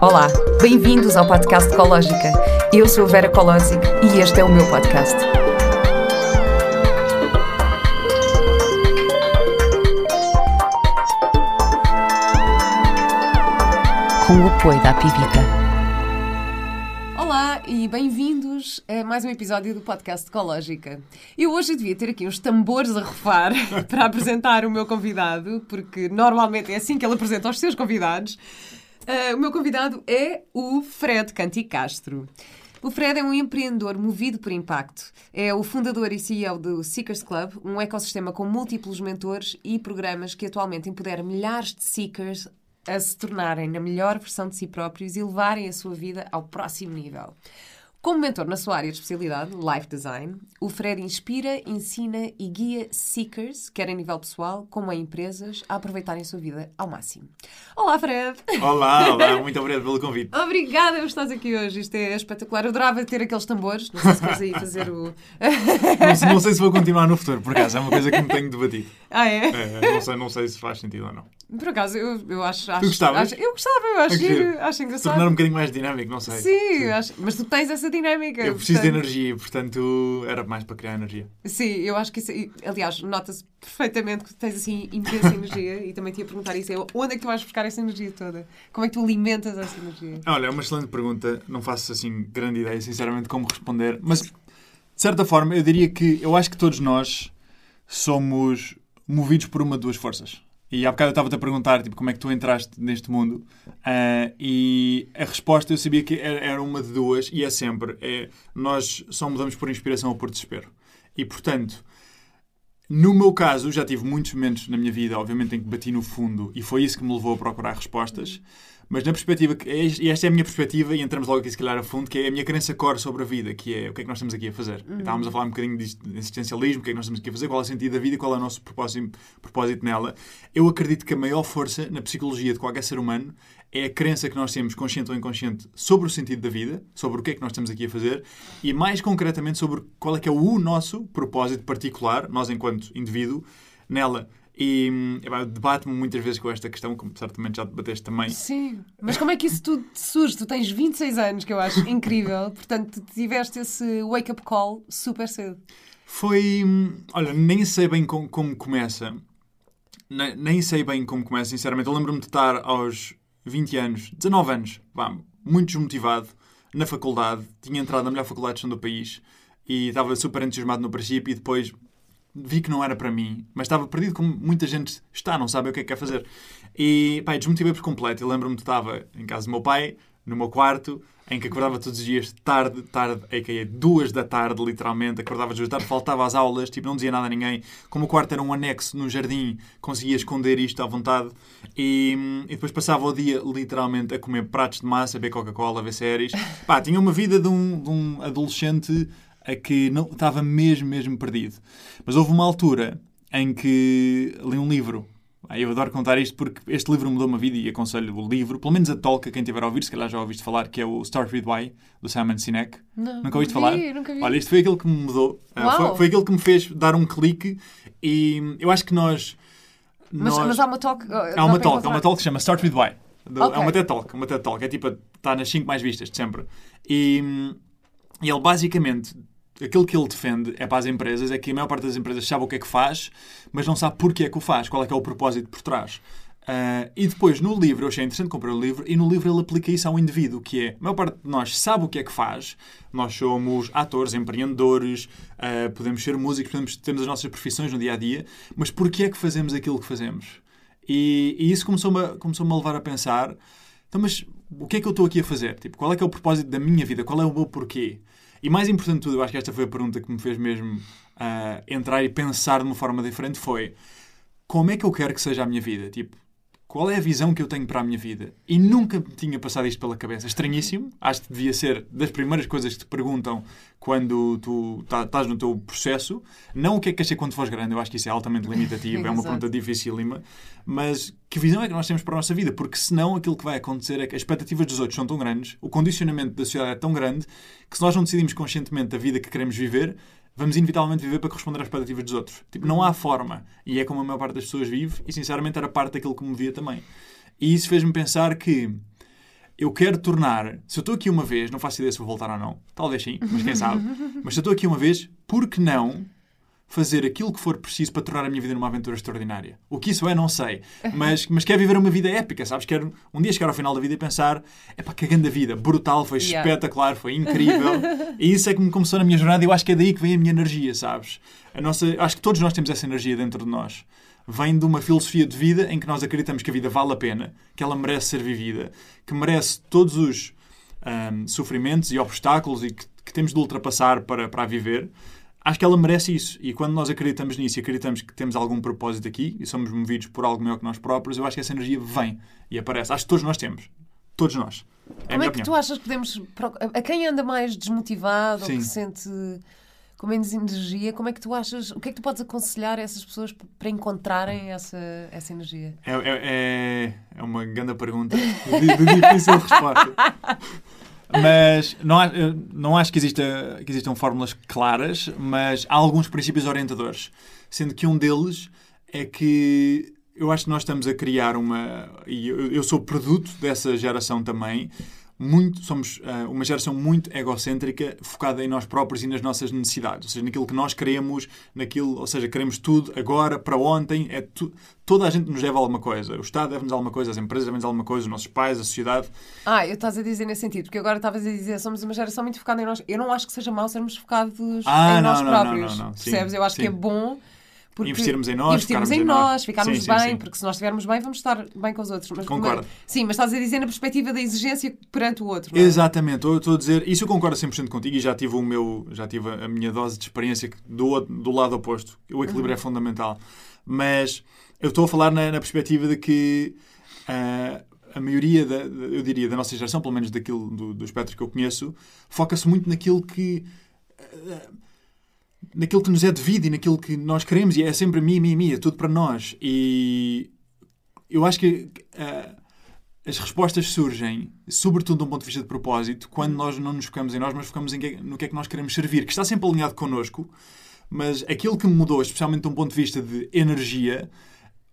Olá, bem-vindos ao podcast Ecológica. Eu sou a Vera Colosic e este é o meu podcast. Com o apoio da Pivita. Olá e bem-vindos a mais um episódio do podcast Ecológica. Eu hoje devia ter aqui uns tambores a rufar para apresentar o meu convidado, porque normalmente é assim que ele apresenta os seus convidados. Uh, o meu convidado é o Fred Canti Castro. O Fred é um empreendedor movido por impacto. É o fundador e CEO do Seekers Club, um ecossistema com múltiplos mentores e programas que atualmente empodera milhares de seekers a se tornarem na melhor versão de si próprios e levarem a sua vida ao próximo nível. Como mentor na sua área de especialidade, Life Design, o Fred inspira, ensina e guia seekers, quer a nível pessoal, como a empresas, a aproveitarem a sua vida ao máximo. Olá, Fred! Olá, olá, muito obrigado pelo convite. Obrigada por estás aqui hoje, isto é espetacular. Eu adorava ter aqueles tambores, não sei se queres aí fazer o. não, não, sei se vou continuar no futuro, por acaso, é uma coisa que me tenho debatido. Ah, é? é não, sei, não sei se faz sentido ou não. Por acaso, eu, eu acho, acho. Gostavas? Acho, eu gostava, eu acho, giro, acho engraçado. Tornar um bocadinho mais dinâmico, não sei. Sim, Sim. Acho, mas tu tens essa dinâmica. Eu preciso portanto... de energia, portanto era mais para criar energia. Sim, eu acho que isso. Aliás, nota-se perfeitamente que tens assim imensa energia e também te ia perguntar isso. É, onde é que tu vais buscar essa energia toda? Como é que tu alimentas essa energia? Olha, é uma excelente pergunta. Não faço assim grande ideia, sinceramente, como responder. Mas, de certa forma, eu diria que eu acho que todos nós somos movidos por uma de duas forças. E há bocado eu estava-te a perguntar tipo, como é que tu entraste neste mundo uh, e a resposta eu sabia que era uma de duas e é sempre é, nós só mudamos por inspiração ou por desespero. E portanto, no meu caso, já tive muitos momentos na minha vida, obviamente, em que bati no fundo e foi isso que me levou a procurar respostas. Mas na perspectiva, e esta é a minha perspectiva, e entramos logo aqui se calhar a fundo, que é a minha crença core sobre a vida, que é o que é que nós estamos aqui a fazer. Uhum. Estávamos a falar um bocadinho de existencialismo, o que é que nós estamos aqui a fazer, qual é o sentido da vida, qual é o nosso propósito, propósito nela. Eu acredito que a maior força na psicologia de qualquer ser humano é a crença que nós temos, consciente ou inconsciente, sobre o sentido da vida, sobre o que é que nós estamos aqui a fazer, e mais concretamente sobre qual é que é o nosso propósito particular, nós enquanto indivíduo, nela. E debato-me muitas vezes com esta questão, como certamente já debateste também. Sim, mas como é que isso tudo surge? Tu tens 26 anos, que eu acho incrível, portanto, tiveste esse wake-up call super cedo. Foi. Olha, nem sei bem como, como começa. Nem, nem, sei bem como começa, sinceramente. Eu lembro-me de estar aos 20 anos, 19 anos, vá, muito desmotivado, na faculdade. Tinha entrado na melhor faculdade de do país e estava super entusiasmado no princípio e depois vi que não era para mim, mas estava perdido como muita gente está, não sabe o que é que quer fazer. E, pá, desmotivei por completo. Eu lembro-me que estava em casa do meu pai, no meu quarto, em que acordava todos os dias tarde, tarde, a.k.a. duas da tarde, literalmente, acordava da tarde, faltava às aulas, tipo, não dizia nada a ninguém. Como o quarto era um anexo no jardim, conseguia esconder isto à vontade. E, e depois passava o dia, literalmente, a comer pratos de massa, a beber Coca-Cola, a ver séries. Pá, tinha uma vida de um, de um adolescente a que não estava mesmo, mesmo perdido. Mas houve uma altura em que li um livro. Eu adoro contar isto porque este livro mudou uma vida e aconselho o livro, pelo menos a talk a quem tiver a ouvir, se calhar já ouviste falar, que é o Start With Why, do Simon Sinek. Não, nunca ouviste vi, falar? Nunca vi. Olha, isto foi aquilo que me mudou. Uh, foi, foi aquilo que me fez dar um clique e eu acho que nós... Mas, nós... mas há uma talk... Há uma talk, há uma talk que se chama Start With Why. Okay. É uma TED Talk, uma TED Talk. É tipo, está nas 5 mais vistas de sempre. E, e ele basicamente aquilo que ele defende é para as empresas é que a maior parte das empresas sabe o que é que faz, mas não sabe porque é que o faz, qual é que é o propósito por trás. Uh, e depois, no livro, eu achei interessante comprar o livro, e no livro ele aplica isso ao indivíduo, que é, a maior parte de nós sabe o que é que faz, nós somos atores, empreendedores, uh, podemos ser músicos, podemos, temos as nossas profissões no dia-a-dia, -dia, mas porquê é que fazemos aquilo que fazemos? E, e isso começou-me começou a levar a pensar, então, mas o que é que eu estou aqui a fazer? Tipo, qual é que é o propósito da minha vida? Qual é o meu porquê? E mais importante de tudo, eu acho que esta foi a pergunta que me fez mesmo uh, entrar e pensar de uma forma diferente, foi como é que eu quero que seja a minha vida? Tipo, qual é a visão que eu tenho para a minha vida? E nunca me tinha passado isto pela cabeça. Estranhíssimo. Acho que devia ser das primeiras coisas que te perguntam quando tu tá, estás no teu processo. Não o que é que queres ser quando fores grande. Eu acho que isso é altamente limitativo. é uma pergunta dificílima. Mas que visão é que nós temos para a nossa vida? Porque senão aquilo que vai acontecer é que as expectativas dos outros são tão grandes, o condicionamento da sociedade é tão grande, que se nós não decidimos conscientemente a vida que queremos viver, vamos inevitavelmente viver para corresponder às expectativas dos outros. Tipo, não há forma. E é como a maior parte das pessoas vive, e sinceramente era parte daquilo que me via também. E isso fez-me pensar que eu quero tornar. Se eu estou aqui uma vez, não faço ideia se vou voltar ou não. Talvez sim, mas quem sabe. Mas se eu estou aqui uma vez, por que não fazer aquilo que for preciso para tornar a minha vida numa aventura extraordinária? O que isso é, não sei. Mas, mas quero viver uma vida épica, sabes? Quero um dia chegar ao final da vida e pensar: é pá, cagando a vida, brutal, foi Yeah. espetacular, foi incrível. e isso é que me começou na minha jornada e eu acho que é daí que vem a minha energia, sabes? A nossa, acho que todos nós temos essa energia dentro de nós. Vem de uma filosofia de vida em que nós acreditamos que a vida vale a pena, que ela merece ser vivida, que merece todos os ahm, sofrimentos e obstáculos e que, que temos de ultrapassar para, para a viver. Acho que ela merece isso. E quando nós acreditamos nisso e acreditamos que temos algum propósito aqui e somos movidos por algo maior que nós próprios, eu acho que essa energia vem e aparece. Acho que todos nós temos. Todos nós. É Como é que opinião. tu achas que podemos. A quem anda mais desmotivado ou Sim. que se sente com menos energia, como é que tu achas. O que é que tu podes aconselhar a essas pessoas para encontrarem essa, essa energia? É, é, é, é uma grande pergunta de, de difícil resposta. Mas não, há- não acho que, exista, que existam fórmulas claras, mas há alguns princípios orientadores. Sendo que um deles é que eu acho que nós estamos a criar uma. E eu, eu sou produto dessa geração também. Muito, somos ah, uma geração muito egocêntrica, focada em nós próprios e nas nossas necessidades, ou seja, naquilo que nós queremos, naquilo, ou seja, queremos tudo agora, para ontem, é tu, toda a gente nos deve alguma coisa. O Estado deve-nos alguma coisa, as empresas devem-nos alguma coisa, os nossos pais, a sociedade. Ah, eu estás a dizer nesse sentido, porque agora estavas a dizer somos uma geração muito focada em nós. Eu não acho que seja mau sermos focados Ah, em não, nós não, próprios. não, não, não. Sim, Percebes? Eu acho que sim. é bom. Porque Investirmos em nós, investirmos em em nós. nós, ficarmos Sim, bem, sim. porque se nós estivermos bem, vamos estar bem com os outros. Mas, Concordo. mas- sim, mas estás a dizer na perspectiva da exigência perante o outro. é? Exatamente, eu estou a dizer, isso eu concordo 100% contigo e já tive o meu, já tive a minha dose de experiência do, do lado oposto. O equilíbrio Uhum. é fundamental. Mas eu estou a falar na, na perspectiva de que ah, a maioria, da, eu diria, da nossa geração, pelo menos daquilo do, do espectro que eu conheço, foca-se muito naquilo que. ah, naquilo que nos é devido e naquilo que nós queremos, e é sempre mim, mim, mim, é tudo para nós. E eu acho que ah, as respostas surgem, sobretudo de um ponto de vista de propósito, quando nós não nos focamos em nós, mas focamos que- no que é que nós queremos servir, que está sempre alinhado connosco, mas aquilo que me mudou, especialmente de um ponto de vista de energia,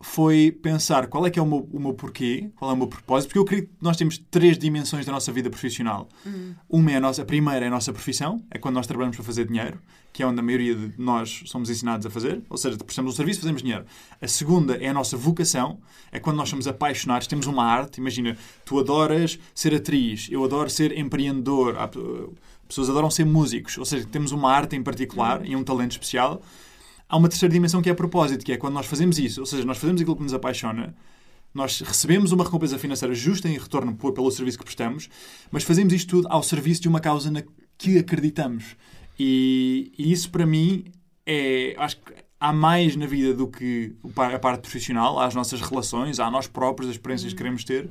foi pensar qual é que é o meu, o meu porquê, qual é o meu propósito, porque eu acredito que nós temos três dimensões da nossa vida profissional. Uma é a nossa, a primeira é a nossa profissão, é quando nós trabalhamos para fazer dinheiro, que é onde a maioria de nós somos ensinados a fazer, ou seja, prestamos um serviço, fazemos dinheiro. A segunda é a nossa vocação, é quando nós somos apaixonados, temos uma arte, imagina, tu adoras ser atriz, eu adoro ser empreendedor, pessoas adoram ser músicos, ou seja, temos uma arte em particular e um talento especial. Há uma terceira dimensão que é a propósito, que é quando nós fazemos isso, ou seja, nós fazemos aquilo que nos apaixona, nós recebemos uma recompensa financeira justa em retorno pelo serviço que prestamos, mas fazemos isto tudo ao serviço de uma causa na que acreditamos. E, e isso, para mim, é. Acho que há mais na vida do que a parte profissional, há as nossas relações, há nós próprios, as experiências que queremos ter.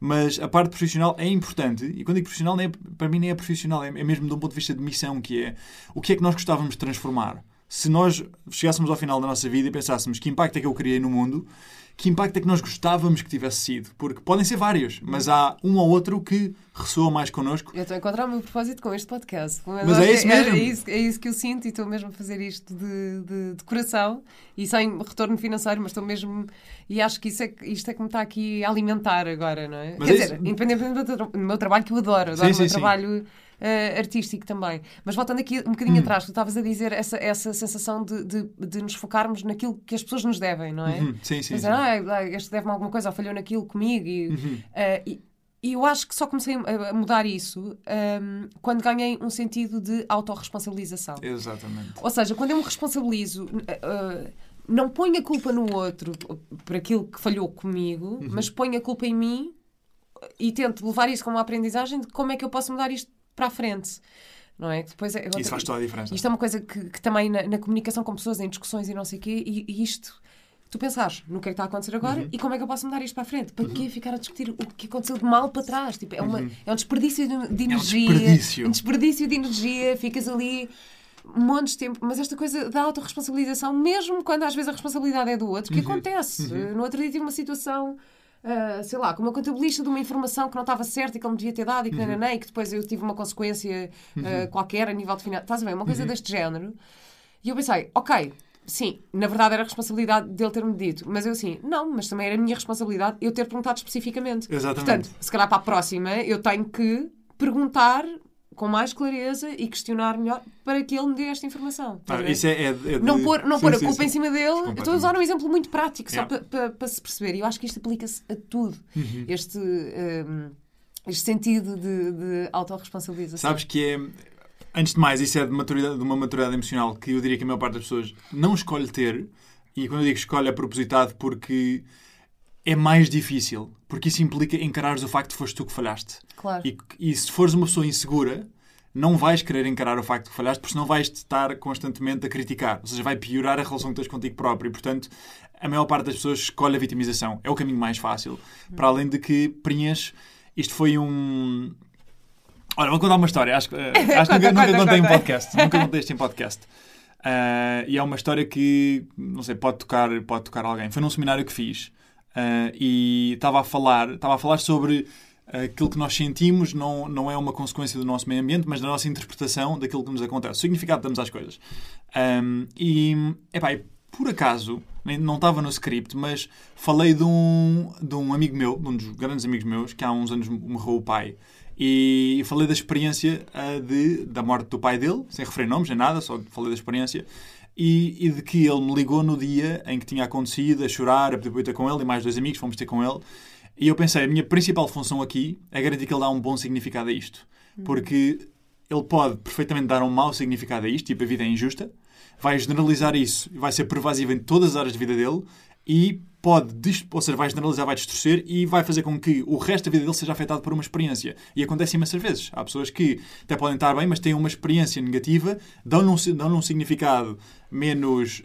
Mas a parte profissional é importante. E quando digo profissional, nem é- para mim nem é profissional, é, é mesmo de um ponto de vista de missão, que é o que é que nós gostávamos de transformar. Se nós chegássemos ao final da nossa vida e pensássemos que impacto é que eu criei no mundo, que impacto é que nós gostávamos que tivesse sido? Porque podem ser vários, mas há um ou outro que ressoa mais connosco. Eu estou a encontrar o meu propósito com este podcast. Mas acho é isso mesmo. É, isso, é isso que eu sinto e estou mesmo a fazer isto de, de, de coração e sem retorno financeiro, mas estou mesmo. E acho que, isso é, isto é que me está aqui a alimentar agora, não é? Mas Quer é dizer, isso. independentemente do, meu trabalho, que eu adoro, adoro Sim, o meu sim, sim. Eh, artístico também. Mas voltando aqui um Hum. bocadinho atrás, tu estavas a dizer essa, essa sensação de, de, de nos focarmos naquilo que as pessoas nos devem, não é? Uhum, sim, sim, dizer, sim. ah, ah, este deve-me alguma coisa, ou falhou naquilo comigo. E, Uhum. ah, e, e eu acho que só comecei a mudar isso ahm, quando ganhei um sentido de autorresponsabilização. Exatamente. Ou seja, quando eu me responsabilizo, ah, não ponho a culpa no outro por aquilo que falhou comigo, Uhum. mas ponho a culpa em mim e tento levar isso como uma aprendizagem de como é que eu posso mudar isto para a frente. Não é? Que Depois é, Isso faz toda a diferença. isto é uma coisa que, que também na, na comunicação com pessoas, em discussões e não sei o quê, e, e isto, tu pensares no que é que está a acontecer agora Uhum. e como é que eu posso mudar isto para a frente? Para que ficar a discutir o que aconteceu de mal para trás? Tipo, é, uma, é um desperdício de, de energia. Uhum. desperdício. Um desperdício de energia, ficas ali montes de tempo, mas esta coisa da autorresponsabilização, mesmo quando às vezes a responsabilidade é do outro, que Uhum. acontece. No outro dia tive uma situação, ah, sei lá, com uma contabilista de uma informação que não estava certa e que ele me devia ter dado e que, Uhum. nananã, e que depois eu tive uma consequência ah, qualquer a nível de finanças. Estás a ver? Uma Uhum. coisa deste género. E eu pensei, ok, sim, na verdade era a responsabilidade dele ter-me dito. Mas eu assim, não, mas também era a minha responsabilidade eu ter perguntado especificamente. Exatamente. Portanto, se calhar para a próxima eu tenho que perguntar com mais clareza e questionar melhor para que ele me dê esta informação. Ah, isso é, é, é de... Não pôr, não sim, pôr a culpa sim. em cima dele. Estou a usar um exemplo muito prático, só Yeah. para, se perceber. E eu acho que isto aplica-se a tudo. Uhum. Este, hum, este sentido de, de autorresponsabilização. Sabes que é. Antes de mais, isso é de, maturidade, de uma maturidade emocional que eu diria que a maior parte das pessoas não escolhe ter. E quando eu digo escolhe é propositado porque é mais difícil. Porque isso implica encarares o facto de foste tu que falhaste. Claro. E, e se fores uma pessoa insegura, não vais querer encarar o facto de que falhaste, porque senão vais estar constantemente a criticar. Ou seja, vai piorar a relação que tens contigo próprio. E, portanto, a maior parte das pessoas escolhe a vitimização. É o caminho mais fácil. Para além de que preenches. Isto foi um. Olha, vou contar uma história. Acho, que, eh, acho que nunca, nunca conta, contei em conta. podcast. Nunca contei isto em podcast. Ah, e é uma história que, não sei, pode tocar, pode tocar alguém. Foi num seminário que fiz ah, e estava a falar, estava a falar sobre aquilo que nós sentimos não, não é uma consequência do nosso meio ambiente, mas da nossa interpretação daquilo que nos acontece. O significado que damos às coisas. Ahm, e, epá, e por acaso, não estava no script, mas falei de um, de um amigo meu, de um dos grandes amigos meus, que há uns anos morreu o pai. E falei da experiência ah, de, da morte do pai dele, sem referir nomes nem nada, só falei da experiência. E, e de que ele me ligou no dia em que tinha acontecido, a chorar, a pedir para eu ter com ele, e mais dois amigos, fomos ter com ele. E eu pensei, a minha principal função aqui é garantir que ele dá um bom significado a isto. Porque ele pode perfeitamente dar um mau significado a isto, tipo a vida é injusta, vai generalizar isso, vai ser pervasivo em todas as áreas de vida dele e pode, ou seja, vai generalizar, vai distorcer e vai fazer com que o resto da vida dele seja afetado por uma experiência. E acontece imensas vezes. Há pessoas que até podem estar bem, mas têm uma experiência negativa, dão-lhe um, dão-lhe um significado menos,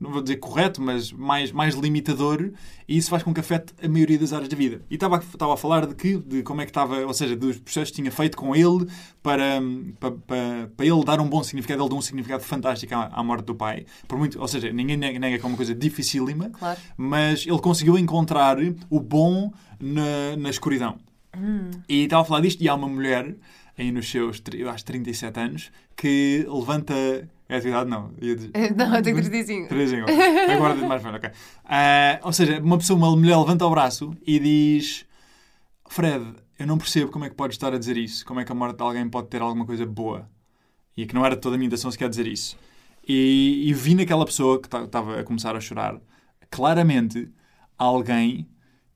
não vou dizer correto, mas mais, mais limitador, e isso faz com que afete a maioria das áreas da vida. E estava, a- estava a falar de que, de como é que estava, ou seja, dos processos que tinha feito com ele para, para, para, para ele dar um bom significado, ele deu um significado fantástico à, à morte do pai. Por muito, ou seja, ninguém nega, que é uma coisa dificílima, Claro. mas ele conseguiu encontrar o bom na, na escuridão. E estava a falar disto, e há uma mulher, aí nos seus, eu acho, 37 anos, que levanta. É a tua idade? Não. Ia dizer- Não, eu tenho 35. 35. Agora diz mais velho, ok. Ah, ou seja, uma pessoa, uma mulher levanta o braço e diz: Fred, eu não percebo como é que podes estar a dizer isso. Como é que a morte de alguém pode ter alguma coisa boa? E que não era toda a minha intenção sequer dizer isso. E, e vi naquela pessoa que estava a começar a chorar, claramente, alguém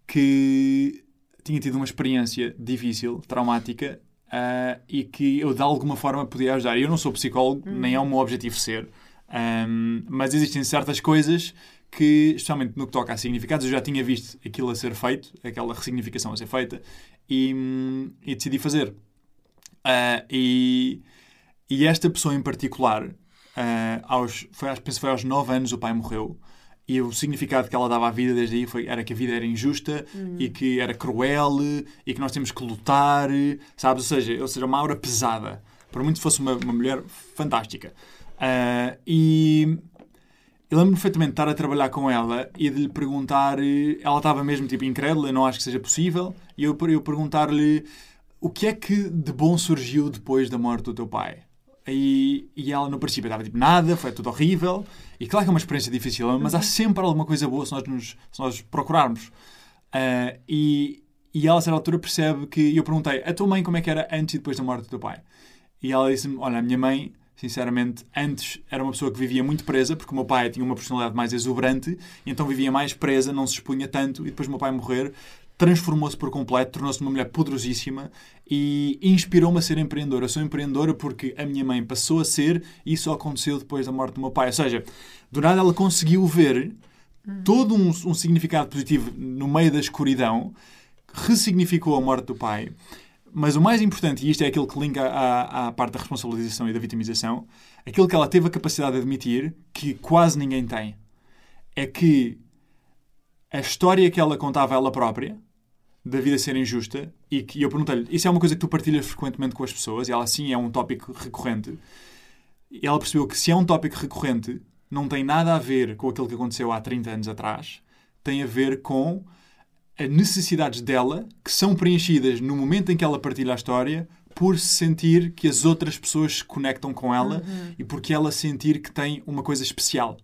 que tinha tido uma experiência difícil, traumática, ah, e que eu de alguma forma podia ajudar. Eu não sou psicólogo, nem é o meu objetivo ser, Ahm, mas existem certas coisas que, especialmente no que toca a significados, eu já tinha visto aquilo a ser feito, aquela ressignificação a ser feita, e, e decidi fazer. Ah, e, e esta pessoa em particular, ah, aos, foi, penso que foi aos 9 anos o pai morreu. E o significado que ela dava à vida desde aí foi, era que a vida era injusta e que era cruel e que nós temos que lutar, sabes? Ou seja, ou seja uma aura pesada. Por muito que fosse uma, uma mulher fantástica. Ah, e eu lembro perfeitamente de estar a trabalhar com ela e de lhe perguntar. Ela estava mesmo tipo incrédula, não acho que seja possível. E eu, eu perguntar-lhe o que é que de bom surgiu depois da morte do teu pai. E, e ela no princípio estava tipo nada, foi tudo horrível. E claro que é uma experiência difícil, mas há sempre alguma coisa boa se nós, nos, se nós procurarmos. Ah, e, e ela a certa altura percebe que. Eu perguntei: a tua mãe como é que era antes e depois da morte do teu pai? E ela disse-me: olha, a minha mãe sinceramente, antes era uma pessoa que vivia muito presa, porque o meu pai tinha uma personalidade mais exuberante, então vivia mais presa, não se expunha tanto, e depois do meu pai morrer, transformou-se por completo, tornou-se uma mulher poderosíssima e inspirou-me a ser empreendedora. Eu sou empreendedora porque a minha mãe passou a ser e isso aconteceu depois da morte do meu pai. Ou seja, do nada ela conseguiu ver todo um, um significado positivo no meio da escuridão, ressignificou a morte do pai. Mas o mais importante, e isto é aquilo que linka à, à parte da responsabilização e da vitimização, aquilo que ela teve a capacidade de admitir, que quase ninguém tem, é que a história que ela contava ela própria, da vida ser injusta, e que e eu perguntei-lhe, isso é uma coisa que tu partilhas frequentemente com as pessoas, e ela sim é um tópico recorrente, e ela percebeu que se é um tópico recorrente, não tem nada a ver com aquilo que aconteceu há 30 anos atrás, tem a ver com as necessidades dela, que são preenchidas no momento em que ela partilha a história, por sentir que as outras pessoas se conectam com ela uhum. e porque ela sentir que tem uma coisa especial.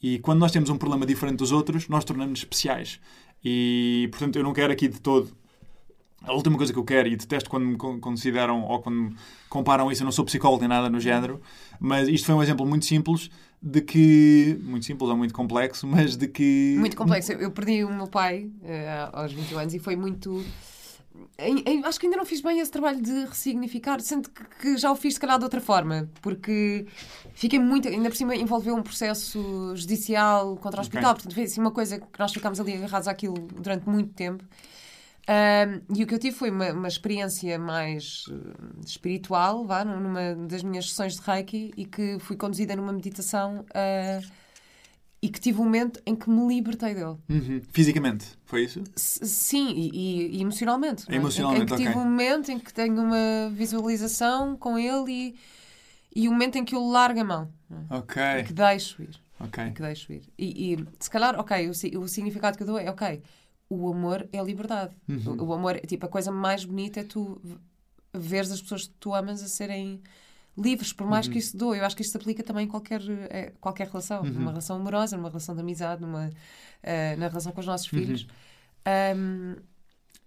E quando nós temos um problema diferente dos outros, nós tornamos-nos especiais. E, portanto, eu não quero aqui de todo. A última coisa que eu quero, e detesto quando me consideram ou quando me comparam isso, eu não sou psicólogo nem nada no género, mas isto foi um exemplo muito simples de que. Muito simples ou muito complexo, mas de que. Muito complexo. Eu perdi o meu pai uh, aos 21 anos e foi muito acho que ainda não fiz bem esse trabalho de ressignificar, sendo que, que, já o fiz se calhar de outra forma, porque fiquei muito, ainda por cima envolveu um processo judicial contra o hospital, okay. portanto foi assim, uma coisa que nós ficámos ali agarrados àquilo durante muito tempo. Um, e o que eu tive foi uma, uma experiência mais uh, espiritual, vá, numa das minhas sessões de Reiki, e que fui conduzida numa meditação. Uh, e que tive um momento em que me libertei dele. Uhum. Fisicamente, foi isso? S sim, e, e, e emocionalmente. É? Emocionalmente, em, em que tive okay. um momento em que tenho uma visualização com ele e, e um momento em que eu largo a mão. É? Ok. E que deixo ir. Ok. que deixo ir. E, e se calhar, ok, o, o, significado que eu dou é, ok, o amor é a liberdade. Uhum. O, o amor, tipo, a coisa mais bonita é tu veres as pessoas que tu amas a serem livres, por mais uhum. que isso doa. Eu acho que isto se aplica também em qualquer, é, qualquer relação, uhum. numa relação amorosa, numa relação de amizade, numa, uh, na relação com os nossos uhum. filhos. Um,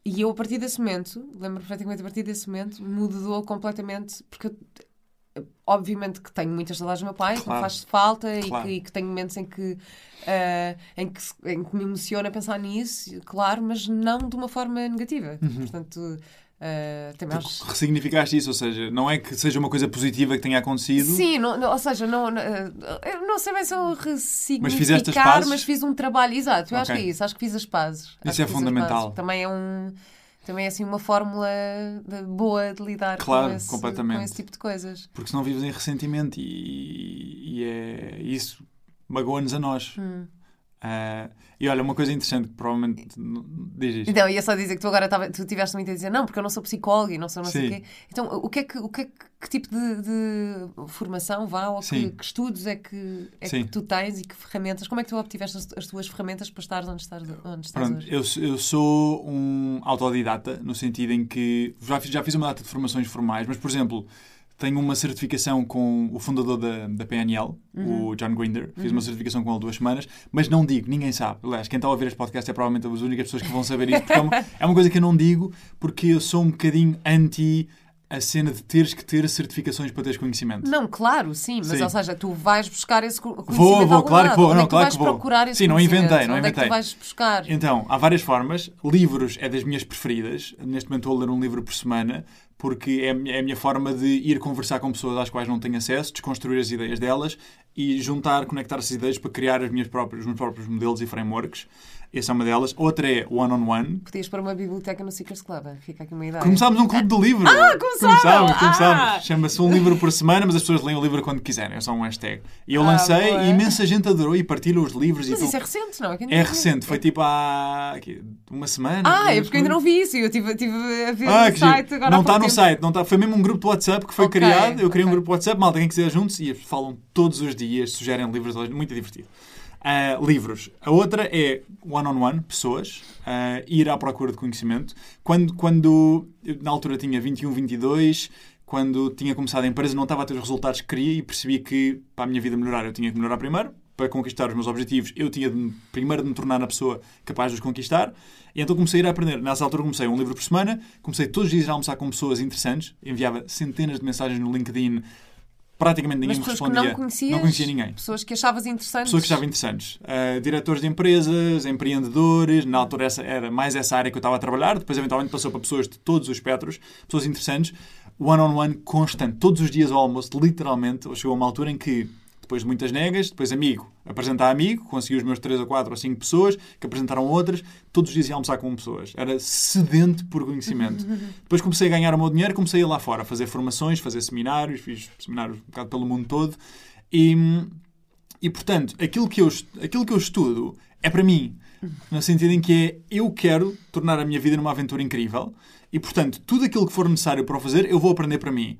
e eu, a partir desse momento, lembro perfeitamente, a partir desse momento, mudou completamente, porque obviamente que tenho muitas saudades do meu pai, claro. que me faz falta claro. e, que, e, que, tenho momentos em que, uh, em, que, em que me emociona pensar nisso, claro, mas não de uma forma negativa. Uhum. Portanto, Uh, também acho... Ressignificaste isso, ou seja, não é que seja uma coisa positiva que tenha acontecido. Sim, não, não, ou seja, não, não, eu não sei bem se eu ressignificar, mas, fizeste as pazes? mas fiz um trabalho, exato, eu okay. acho que é isso, acho que fiz as pazes. Isso é fundamental. Também é um também é assim uma fórmula de, boa de lidar claro, com, esse, completamente. com esse tipo de coisas. Porque senão vives em ressentimento e, e é isso magoa-nos a nós. Hum. Uh, e olha, uma coisa interessante que provavelmente diz isto. Então, ia só dizer que tu agora tava, tu tiveste muito a dizer, não, porque eu não sou psicóloga e não sou não Sim. sei o quê. Então, o que é que, o que, é que, que tipo de, de, formação vá ou que, que, estudos é, que, é que tu tens e que ferramentas? Como é que tu obtiveste as, as tuas ferramentas para estar onde estás, onde estás Pronto, hoje? Eu, eu sou um autodidata, no sentido em que já fiz, já fiz uma data de formações formais, mas, por exemplo, tenho uma certificação com o fundador da, da PNL, uhum. o John Grinder. Fiz uhum. uma certificação com ele duas semanas, mas não digo, ninguém sabe. Aliás, quem está a ouvir este podcast é provavelmente as únicas pessoas que vão saber isso, porque é uma, é uma coisa que eu não digo, porque eu sou um bocadinho anti a cena de teres que ter certificações para teres conhecimento. Não, claro, sim, mas sim. ou seja, tu vais buscar esse conhecimento. Vou, vou, claro que vou. Não, é claro que vou. procurar esse sim, não inventei, não Onde inventei. É que tu vais buscar? Então, há várias formas. Livros é das minhas preferidas. Neste momento estou a ler um livro por semana porque é, é a minha forma de ir conversar com pessoas às quais não tenho acesso, desconstruir as ideias delas e juntar, conectar essas ideias para criar as minhas próprias, os meus próprios modelos e frameworks. Essa é uma delas. Outra é One on One. Podias pôr uma biblioteca no Seekers Club. Fica aqui uma ideia. Começámos um clube de livro. Ah, começámos! Começámos, começámos. Ah! Chama-se um livro por semana, mas as pessoas leem o livro quando quiserem. É só um hashtag. E eu ah, lancei boa. e imensa gente adorou e partilha os livros. Mas e isso é recente, não? É, é recente. Foi tipo há uma semana. Ah, é porque eu ainda não vi isso. Eu tive, tive a ver ah, no site agora. Não está no site. Não está. Foi mesmo um grupo de WhatsApp que foi okay, criado. Eu criei okay. um grupo de WhatsApp. Malta, quem quiser juntos. E falam todos os dias, sugerem livros. Muito divertido. Uh, livros. A outra é one-on-one, -on -one, pessoas, uh, ir à procura de conhecimento. Quando, quando na altura tinha 21, 22, quando tinha começado a empresa, não estava a ter os resultados que queria e percebi que para a minha vida melhorar eu tinha que melhorar primeiro. Para conquistar os meus objetivos, eu tinha de, primeiro de me tornar a pessoa capaz de os conquistar. E então comecei a ir a aprender. Nessa altura comecei um livro por semana, comecei todos os dias a almoçar com pessoas interessantes, enviava centenas de mensagens no LinkedIn praticamente ninguém me respondia. não conhecias? Não conhecia ninguém. Pessoas que achavas interessantes? Pessoas que achavam interessantes. Uh, diretores de empresas, empreendedores. Na altura essa, era mais essa área que eu estava a trabalhar. Depois, eventualmente, passou para pessoas de todos os espectros. Pessoas interessantes. One-on-one -on -one, constante. Todos os dias ao almoço, literalmente. Chegou a uma altura em que depois de muitas negas, depois amigo, apresentar amigo, consegui os meus 3 ou 4 ou 5 pessoas, que apresentaram outras, todos os dias ia almoçar com pessoas. Era sedento por conhecimento. depois comecei a ganhar o meu dinheiro, comecei a ir lá fora, fazer formações, fazer seminários, fiz seminários um bocado pelo mundo todo. E, e portanto, aquilo que, eu, aquilo que eu estudo é para mim. No sentido em que é, eu quero tornar a minha vida numa aventura incrível e, portanto, tudo aquilo que for necessário para o fazer, eu vou aprender para mim.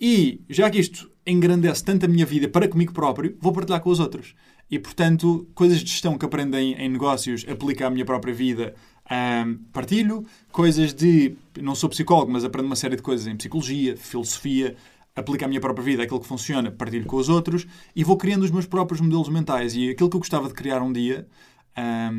E, já que isto engrandece tanto a minha vida para comigo próprio, vou partilhar com os outros. E, portanto, coisas de gestão que aprendem em negócios, aplico à minha própria vida partilho coisas de. Não sou psicólogo, mas aprendo uma série de coisas em psicologia, filosofia, aplico à minha própria vida aquilo que funciona, partilho com os outros e vou criando os meus próprios modelos mentais. E aquilo que eu gostava de criar um dia,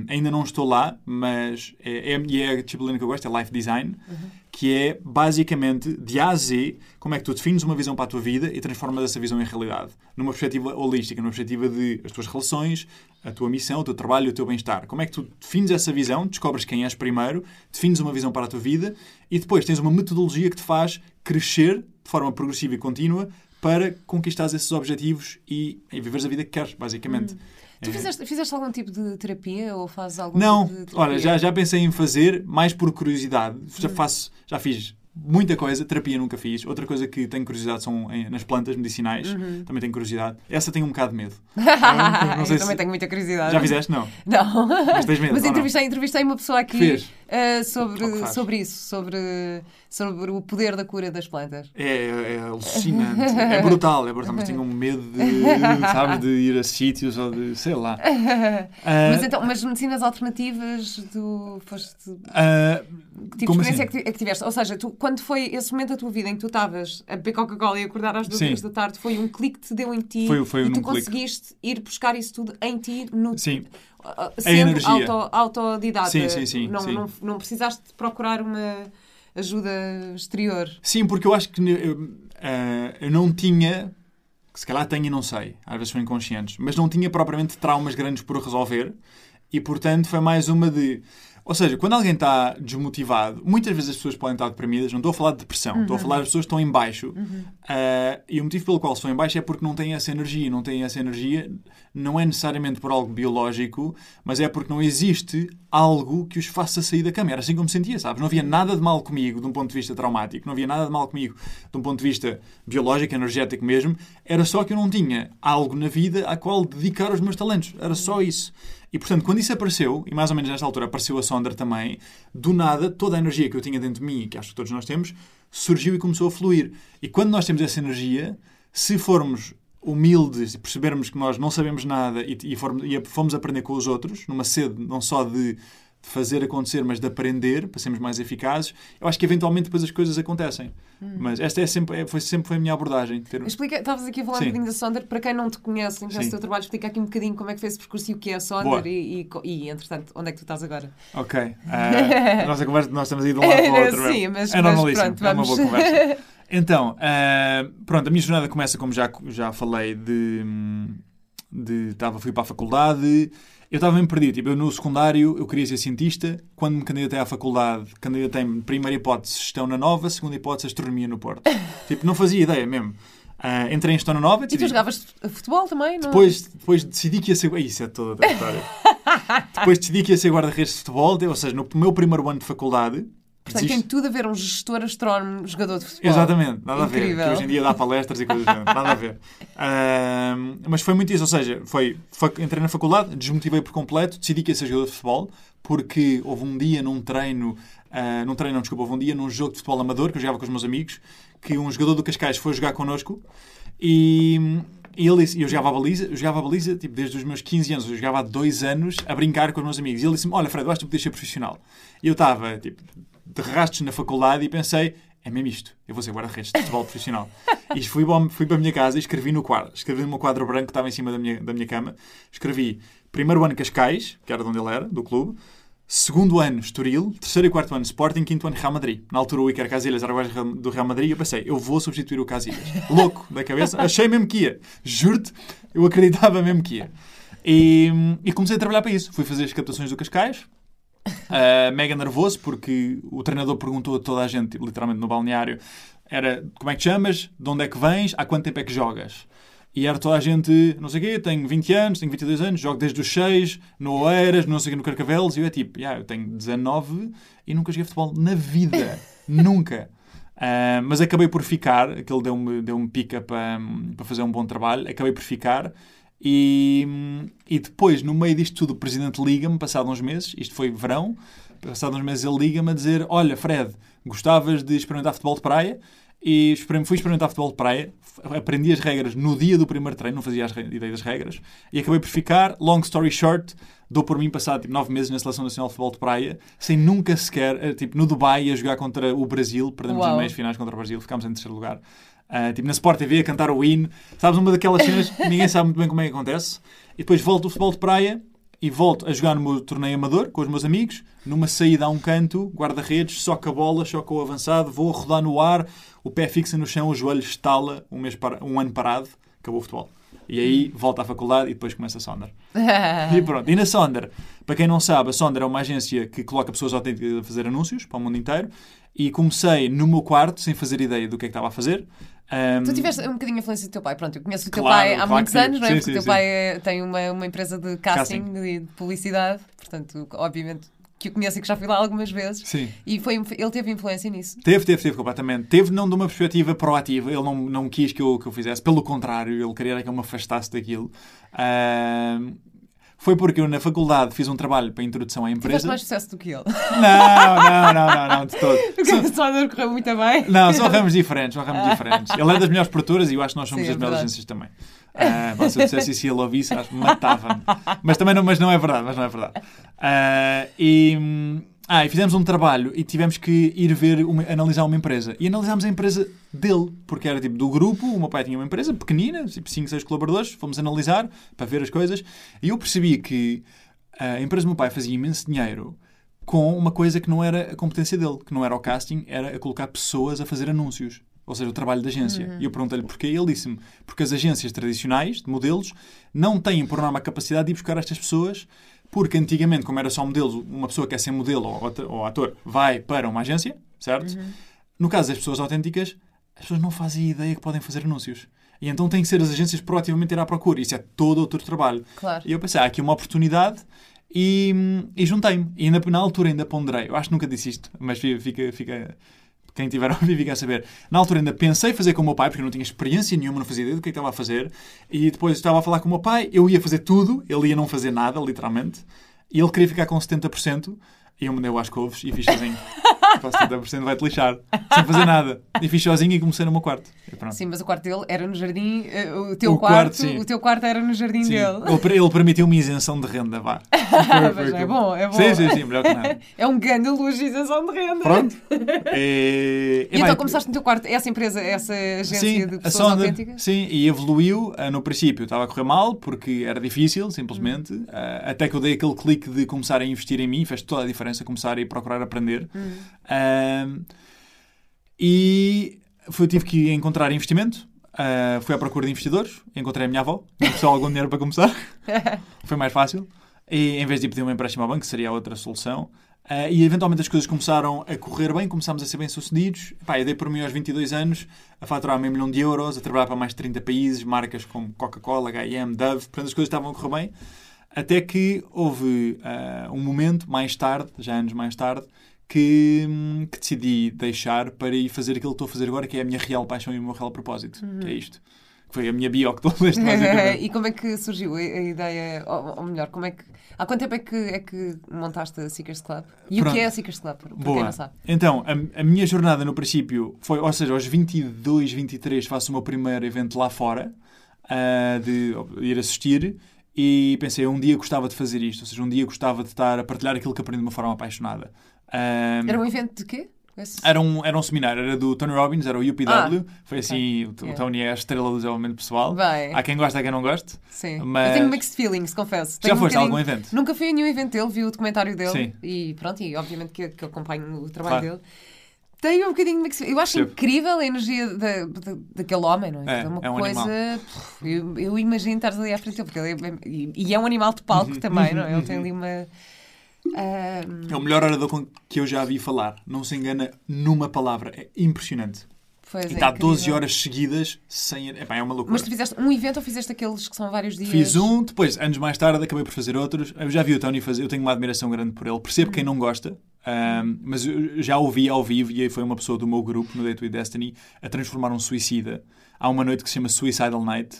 ainda não estou lá, mas é, é, é a disciplina que eu gosto, é Life Design, uhum. Que é basicamente de A a Z como é que tu defines uma visão para a tua vida e transformas essa visão em realidade. Numa perspectiva holística, numa perspectiva de as tuas relações, a tua missão, o teu trabalho, o teu bem-estar. Como é que tu defines essa visão, descobres quem és primeiro, defines uma visão para a tua vida e depois tens uma metodologia que te faz crescer de forma progressiva e contínua para conquistar esses objetivos e, e viveres a vida que queres, basicamente. Hum. Tu é. fizeste, fizeste, algum tipo de terapia ou fazes algum Não, tipo de terapia? olha, já, já pensei em fazer, mais por curiosidade. Já hum. faço, já fiz muita coisa. Terapia nunca fiz. Outra coisa que tenho curiosidade são em, nas plantas medicinais. Uhum. Também tenho curiosidade. Essa tenho um bocado de medo. não, não sei Eu se... também tenho muita curiosidade. Já fizeste? Não. Não. Mas tens medo? Mas entrevistei, entrevistei uma pessoa aqui uh, sobre, sobre isso, sobre, sobre o poder da cura das plantas. É, é, é alucinante. é brutal, é brutal. Mas tenho um medo de, sabes, de ir a sítios ou de, sei lá. Uh, mas então, mas medicinas alternativas, tu foste... Uh, que tipo de experiência assim? é, que, é que tiveste? Ou seja, tu, quando foi esse momento da tua vida em que tu estavas a beber Coca-Cola e acordar às duas horas da tarde, foi um clique que te deu em ti foi, foi e tu um conseguiste ir buscar isso tudo em ti no, sim. Sendo auto, autodidata. Sim, sim, sim, não, sim. Não, não precisaste procurar uma ajuda exterior. Sim, porque eu acho que eu, uh, eu não tinha se calhar tenho e não sei, às vezes são inconscientes, mas não tinha propriamente traumas grandes por resolver e, portanto, foi mais uma de ou seja, quando alguém está desmotivado, muitas vezes as pessoas podem estar deprimidas, não estou a falar de depressão, uhum. estou a uhum. falar das pessoas que estão em baixo. Uhum. Uh, e o motivo pelo qual estão em baixo é porque não têm essa energia. Não têm essa energia, não é necessariamente por algo biológico, mas é porque não existe algo que os faça sair da cama. Era assim como me sentia, sabes? Não havia nada de mal comigo de um ponto de vista traumático, não havia nada de mal comigo de um ponto de vista biológico, energético mesmo. Era só que eu não tinha algo na vida a qual dedicar os meus talentos. Era só isso. E, portanto, quando isso apareceu, e mais ou menos nesta altura apareceu a Sonder também, do nada, toda a energia que eu tinha dentro de mim, que acho que todos nós temos, surgiu e começou a fluir. E quando nós temos essa energia, se formos humildes e percebermos que nós não sabemos nada e, e, formos, e fomos aprender com os outros, numa sede não só de de fazer acontecer, mas de aprender para sermos mais eficazes, eu acho que eventualmente depois as coisas acontecem. Hum. Mas esta é sempre, é, foi, sempre foi a minha abordagem. Ter... Explica, estavas aqui a falar Sim. um bocadinho da Sonder, para quem não te conhece, não conhece o teu trabalho, explica aqui um bocadinho como é que fez esse percurso e o que é a Sonder e, e, e, entretanto, onde é que tu estás agora? Ok. Uh, a nossa conversa, nós estamos aí de um lado para o outro. Sim, mas, é normalíssimo, pronto, é uma boa conversa. Então, uh, pronto, a minha jornada começa, como já, já falei, de, de tava, fui para a faculdade, eu estava bem perdido. Tipo, eu no secundário eu queria ser cientista. Quando me candidatei à faculdade, candidatei-me primeira hipótese gestão na Nova, segunda hipótese astronomia no Porto. tipo, não fazia ideia mesmo. Uh, entrei em gestão na Nova. Decidi... E tu jogavas futebol também? Não? Depois, depois decidi que ia ser. Isso é toda a história. depois decidi que ia ser guarda-redes de futebol, ou seja, no meu primeiro ano de faculdade, Portanto, tem tudo a ver um gestor astrónomo, jogador de futebol. Exatamente, nada Incrível. a ver. Que hoje em dia dá palestras e coisas assim, nada a ver. Uh, mas foi muito isso, ou seja, foi, entrei na faculdade, desmotivei por completo, decidi que ia ser jogador de futebol, porque houve um dia num treino, uh, num treino, não, desculpa, houve um dia num jogo de futebol amador, que eu jogava com os meus amigos, que um jogador do Cascais foi jogar connosco e, e ele disse, eu jogava a baliza, eu jogava a baliza tipo, desde os meus 15 anos, eu jogava há dois anos a brincar com os meus amigos. E ele disse-me: Olha, Fred, eu acho que tu podias ser profissional. E eu estava, tipo, de rastos na faculdade e pensei, é mesmo isto, eu vou ser guarda-redes de futebol profissional. E fui, bom, fui para a minha casa e escrevi no quadro, escrevi no meu quadro branco que estava em cima da minha, da minha cama, escrevi primeiro ano Cascais, que era de onde ele era, do clube, segundo ano Estoril, terceiro e quarto ano Sporting, quinto ano Real Madrid. Na altura o Iker Casillas era o do Real Madrid e eu pensei, eu vou substituir o Casillas. Louco da cabeça, achei mesmo que ia. Juro-te, eu acreditava mesmo que ia. E, e comecei a trabalhar para isso. Fui fazer as captações do Cascais, Uh, mega nervoso porque o treinador perguntou a toda a gente, literalmente no balneário, era como é que te chamas, de onde é que vens, há quanto tempo é que jogas? E era toda a gente, não sei o quê, tenho 20 anos, tenho 22 anos, jogo desde os 6, no Oeiras, não sei o quê, no Carcavelos, e eu é tipo, yeah, eu tenho 19 e nunca joguei futebol na vida. nunca. Uh, mas acabei por ficar, aquele deu-me deu, pica para, para fazer um bom trabalho, acabei por ficar e, e depois, no meio disto tudo, o presidente liga-me, passado uns meses, isto foi verão, passado uns meses ele liga-me a dizer: Olha, Fred, gostavas de experimentar futebol de praia? e fui experimentar futebol de praia. Aprendi as regras no dia do primeiro treino, não fazia as ideia das regras. E acabei por ficar, long story short, dou por mim passado tipo, nove meses na Seleção Nacional de Futebol de Praia, sem nunca sequer, eh, tipo, no Dubai, a jogar contra o Brasil. Perdemos as meias finais contra o Brasil, ficámos em terceiro lugar. Uh, tipo, na Sport TV a cantar o hino. Sabes, uma daquelas cenas que ninguém sabe muito bem como é que acontece. E depois volto do futebol de praia e volto a jogar no meu torneio amador com os meus amigos, numa saída a um canto, guarda-redes, soca a bola, choca o avançado, vou a rodar no ar, o pé fixa no chão, o joelho estala, um, mês para... um ano parado, acabou o futebol. E aí volta à faculdade e depois começa a Sonder. e pronto. E na Sonder, para quem não sabe, a Sonder é uma agência que coloca pessoas autênticas a fazer anúncios para o mundo inteiro. E comecei no meu quarto, sem fazer ideia do que é que estava a fazer. Um... Tu tiveste um bocadinho a influência do teu pai. Pronto, eu conheço o teu claro, pai há claro muitos anos, não é? Sim, Porque o teu sim. pai é, tem uma, uma empresa de casting, casting. de publicidade. Portanto, obviamente que eu conheço e que já fui lá algumas vezes. Sim. E foi, ele teve influência nisso? Teve, teve, teve, completamente. Teve não de uma perspectiva proativa, ele não, não quis que eu, que eu fizesse, pelo contrário, ele queria que eu me afastasse daquilo. Uh, foi porque eu na faculdade fiz um trabalho para a introdução à empresa. Tiveste mais sucesso do que ele. Não, não, não, não, não de todo. Porque o correu muito bem. Não, são ramos diferentes, são ramos diferentes. Ele é das melhores produtoras e eu acho que nós somos Sim, é melhores agências também. Uh, se eu dissesse isso e ele ouvisse, acho que matava-me. Mas também não, mas não é verdade, mas não é verdade. Uh, e hum, ah, e fizemos um trabalho e tivemos que ir ver, uma, analisar uma empresa. E analisámos a empresa dele, porque era tipo do grupo, o meu pai tinha uma empresa pequenina, tipo 5, 6 colaboradores, fomos analisar para ver as coisas. E eu percebi que a empresa do meu pai fazia imenso dinheiro com uma coisa que não era a competência dele, que não era o casting, era a colocar pessoas a fazer anúncios. Ou seja, o trabalho da agência. Uhum. E eu perguntei-lhe porquê, e ele disse-me: porque as agências tradicionais, de modelos, não têm, por norma, a capacidade de ir buscar estas pessoas porque antigamente, como era só modelo, uma pessoa que quer ser modelo ou, ou ator vai para uma agência, certo? Uhum. No caso das pessoas autênticas, as pessoas não fazem ideia que podem fazer anúncios. E então tem que ser as agências proativamente ir à procura. Isso é todo outro trabalho. Claro. E eu pensei, há aqui uma oportunidade e, e juntei-me. E ainda, na altura ainda ponderei. Eu acho que nunca disse isto, mas fica, fica, quem tiver a ouvir fica a saber. Na altura ainda pensei fazer com o meu pai, porque eu não tinha experiência nenhuma, não fazia ideia do que, é que estava a fazer. E depois estava a falar com o meu pai, eu ia fazer tudo, ele ia não fazer nada, literalmente. E ele queria ficar com 70%. E eu mandei-o às couves e fiz sozinho. Para 70% vai-te lixar. Sem fazer nada. E fiz sozinho e comecei no meu quarto. Sim, mas o quarto dele era no jardim. Eh, o teu, o quarto, quarto o teu quarto era no jardim sim. dele. Ele, ele permitiu-me isenção de renda, vá. é bom, é bom. Sim, sim, sim, melhor que nada. É um ganho de luz de isenção de renda. Pronto. E, e então começaste no teu quarto, essa empresa, essa agência sim, de pessoas autênticas? Sim, e evoluiu. Eh, no princípio estava a correr mal, porque era difícil, simplesmente. Hum. Até que eu dei aquele clique de começar a investir em mim, fez toda a diferença começar a ir procurar aprender. Hum. Um, e foi, tive que encontrar investimento. Uh, fui à procura de investidores, encontrei a minha avó, precisava algum dinheiro para começar. foi mais fácil. E em vez de pedir um empréstimo ao banco, seria outra solução. Uh, e eventualmente as coisas começaram a correr bem, começámos a ser bem-sucedidos. Eu dei por mim aos 22 anos a faturar meio milhão de euros, a trabalhar para mais de 30 países, marcas como Coca-Cola, H&M, Dove. Portanto, as coisas estavam a correr bem. Até que houve uh, um momento, mais tarde, já anos mais tarde, que, que, decidi deixar para ir fazer aquilo que estou a fazer agora, que é a minha real paixão e o meu real propósito, uhum. que é isto. Que foi a minha bio que tu leste, E como é que surgiu a, ideia, ou, ou, melhor, como é que... Há quanto tempo é que, é que montaste a Seekers Club? E Pronto. o que é a Seekers Club, para Boa. quem não sabe? Então, a, a, minha jornada no princípio foi, ou seja, aos 22, 23 faço o meu primeiro evento lá fora, uh, de ir assistir, e pensei, um dia gostava de fazer isto, ou seja, um dia gostava de estar a partilhar aquilo que aprendi de uma forma apaixonada. Um, era um evento de quê? Era um, era um seminário, era do Tony Robbins, era o UPW. Ah, Foi assim, okay. o, Tony é a estrela do desenvolvimento pessoal. Bem. Há quem gosta, há quem não goste. Sim. Mas... Eu tenho mixed feelings, confesso. Tenho Já foste um a algum evento? Nunca fui a nenhum evento dele, vi o documentário dele. Sim. E pronto, e obviamente que, que acompanho o trabalho claro. dele. Tenho um bocadinho mixed Eu acho Sim. incrível a energia da, da, daquele homem, não é? É, é uma é um coisa. Eu, eu, imagino estar ali à frente dele, porque ele é, e, e é um animal de palco uhum. também, não é? Ele tem ali uma um... É o melhor orador que eu já vi falar. Não se engana numa palavra. É impressionante. Pois e é, está 12 horas seguidas sem. Epá, é uma loucura. Mas tu fizeste um evento ou fizeste aqueles que são vários dias? Fiz um, depois, anos mais tarde, acabei por fazer outros. Eu já vi o Tony fazer, eu tenho uma admiração grande por ele. Percebo quem não gosta, um, mas eu já ouvi ao vivo e foi uma pessoa do meu grupo no Day to Destiny a transformar um suicida. Há uma noite que se chama Suicidal Night,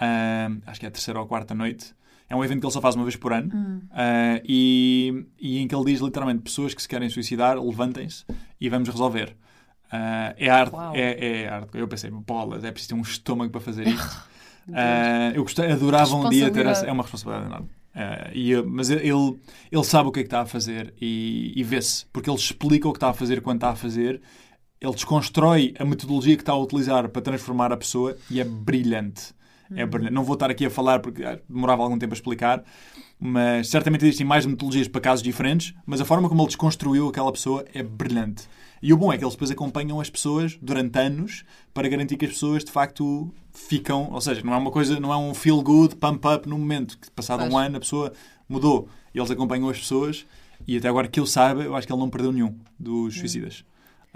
um, acho que é a terceira ou a quarta noite, é um evento que ele só faz uma vez por ano hum. uh, e, e, em que ele diz literalmente pessoas que se querem suicidar, levantem-se e vamos resolver. Uh, é arte, é, é arte. Eu pensei, bolas, é preciso ter um estômago para fazer isto. uh, eu gostei, adorava um dia ter essa. É uma responsabilidade enorme. Uh, e, mas ele, ele sabe o que é que está a fazer e, e vê-se, porque ele explica o que está a fazer quando está a fazer, ele desconstrói a metodologia que está a utilizar para transformar a pessoa e é brilhante. É brilhante. Não vou estar aqui a falar porque demorava algum tempo a explicar, mas certamente existem mais metodologias para casos diferentes, mas a forma como ele desconstruiu aquela pessoa é brilhante. E o bom é que eles depois acompanham as pessoas durante anos para garantir que as pessoas de facto ficam, ou seja, não é uma coisa, não é um feel good, pump up no momento, que passado um ano a pessoa mudou. E eles acompanham as pessoas e até agora que eu saiba, eu acho que ele não perdeu nenhum dos hum. suicidas.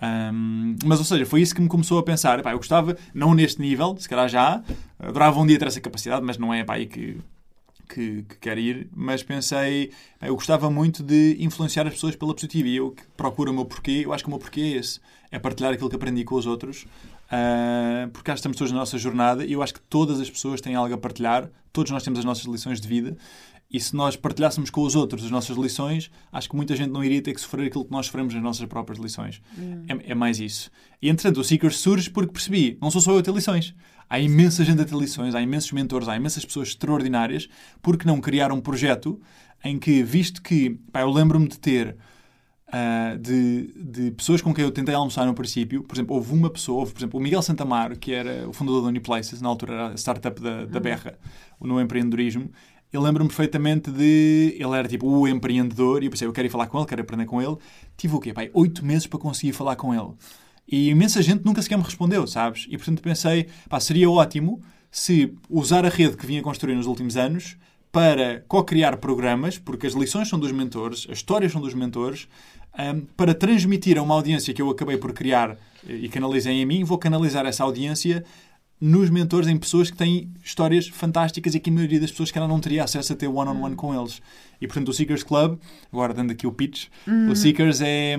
Um, mas, ou seja, foi isso que me começou a pensar. Epá, eu gostava, não neste nível, se calhar já, adorava um dia ter essa capacidade, mas não é epá, aí que que, que quer ir, mas pensei, eu gostava muito de influenciar as pessoas pela positiva. E eu que procuro o meu porquê, eu acho que o meu porquê é esse, é partilhar aquilo que aprendi com os outros, uh, porque cá estamos todos na nossa jornada. E eu acho que todas as pessoas têm algo a partilhar, todos nós temos as nossas lições de vida e se nós partilhássemos com os outros as nossas lições, acho que muita gente não iria ter que sofrer aquilo que nós sofremos nas nossas próprias lições. Hum. É, é, mais isso. E entretanto, o Seekers surge porque percebi, não sou só eu a ter lições. Há imensa gente a ter lições, há imensos mentores, há imensas pessoas extraordinárias, porque não criar um projeto em que, visto que, pá, eu lembro-me de ter Uh, de, de, pessoas com quem eu tentei almoçar no princípio. Por exemplo, houve uma pessoa, houve, por exemplo, o Miguel Santamar, que era o fundador da Uniplaces, na altura era a startup da, da uhum. Berra, no empreendedorismo. Eu lembro-me perfeitamente de. Ele era tipo o empreendedor e eu pensei, eu quero ir falar com ele, quero aprender com ele. Tive o quê? Pai, oito meses para conseguir falar com ele. E imensa gente nunca sequer me respondeu, sabes? E portanto pensei, pá, seria ótimo se usar a rede que vinha construir nos últimos anos para co-criar programas, porque as lições são dos mentores, as histórias são dos mentores, um, para transmitir a uma audiência que eu acabei por criar e canalizei em mim, vou canalizar essa audiência nos mentores em pessoas que têm histórias fantásticas e que a maioria das pessoas que ela não teria acesso a ter one-on-one -on -one com eles. E portanto o Seekers Club, agora dando aqui o pitch, uhum. o Seekers é,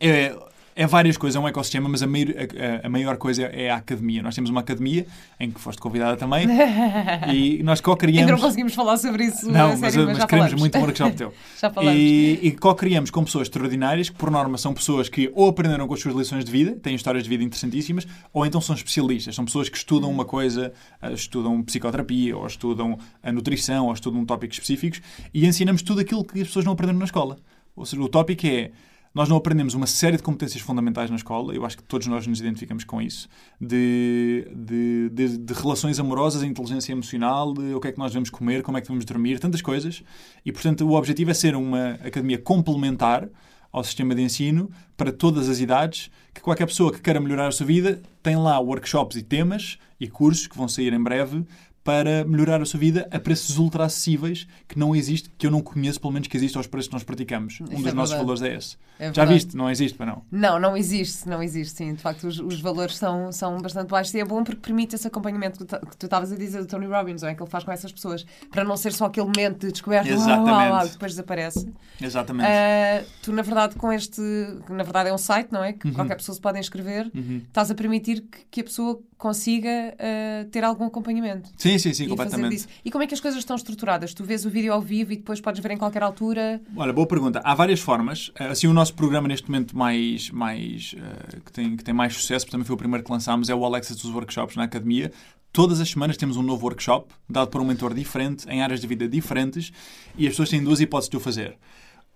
é é várias coisas, é um ecossistema, mas a maior, a, a maior coisa é a academia. Nós temos uma academia em que foste convidada também e nós co-criamos. Ainda não conseguimos falar sobre isso. Não, mas, série, mas, mas queremos muito um workshop teu. já falamos. E, e co-criamos com pessoas extraordinárias, que por norma são pessoas que ou aprenderam com as suas lições de vida, têm histórias de vida interessantíssimas, ou então são especialistas. São pessoas que estudam uma coisa, eh, estudam psicoterapia, ou estudam a nutrição, ou estudam tópicos específicos e ensinamos tudo aquilo que as pessoas não aprenderam na escola. Ou seja, o tópico é nós não aprendemos uma série de competências fundamentais na escola, eu acho que todos nós nos identificamos com isso, de, de, de, de relações amorosas, inteligência emocional, de o que é que nós devemos comer, como é que devemos dormir, tantas coisas. E, portanto, o objetivo é ser uma academia complementar ao sistema de ensino para todas as idades, que qualquer pessoa que queira melhorar a sua vida tem lá workshops e temas e cursos que vão sair em breve para melhorar a sua vida a preços ultra acessíveis que não existe, que eu não conheço, pelo menos que existe aos preços que nós praticamos. Isso um dos é nossos valores é esse. É Já viste? Não existe, para não? Não, não existe, não existe, sim. De facto, os, os, valores são, são bastante baixos e é bom porque permite esse acompanhamento que tu estavas a dizer do Tony Robbins, ou é que ele faz com essas pessoas, para não ser só aquele momento de descoberta Exatamente. Uau, uau, e depois desaparece. Exatamente. Uh, tu, na verdade, com este, na verdade é um site, não é? Que uhum. qualquer pessoa se pode inscrever, uhum. estás a permitir que, que a pessoa consiga uh, ter algum acompanhamento. Sim, sim, sim, completamente disso. E como é que as coisas estão estruturadas? Tu vês o vídeo ao vivo e depois podes ver em qualquer altura? Olha, boa pergunta. Há várias formas. Eh, assim, o nosso programa neste momento mais, mais uh, que, tem, que tem mais sucesso, porque também foi o primeiro que lançámos, é o Alexa dos Workshops na Academia. Todas as semanas temos um novo workshop, dado por um mentor diferente, em áreas de vida diferentes, e as pessoas têm duas hipóteses de o fazer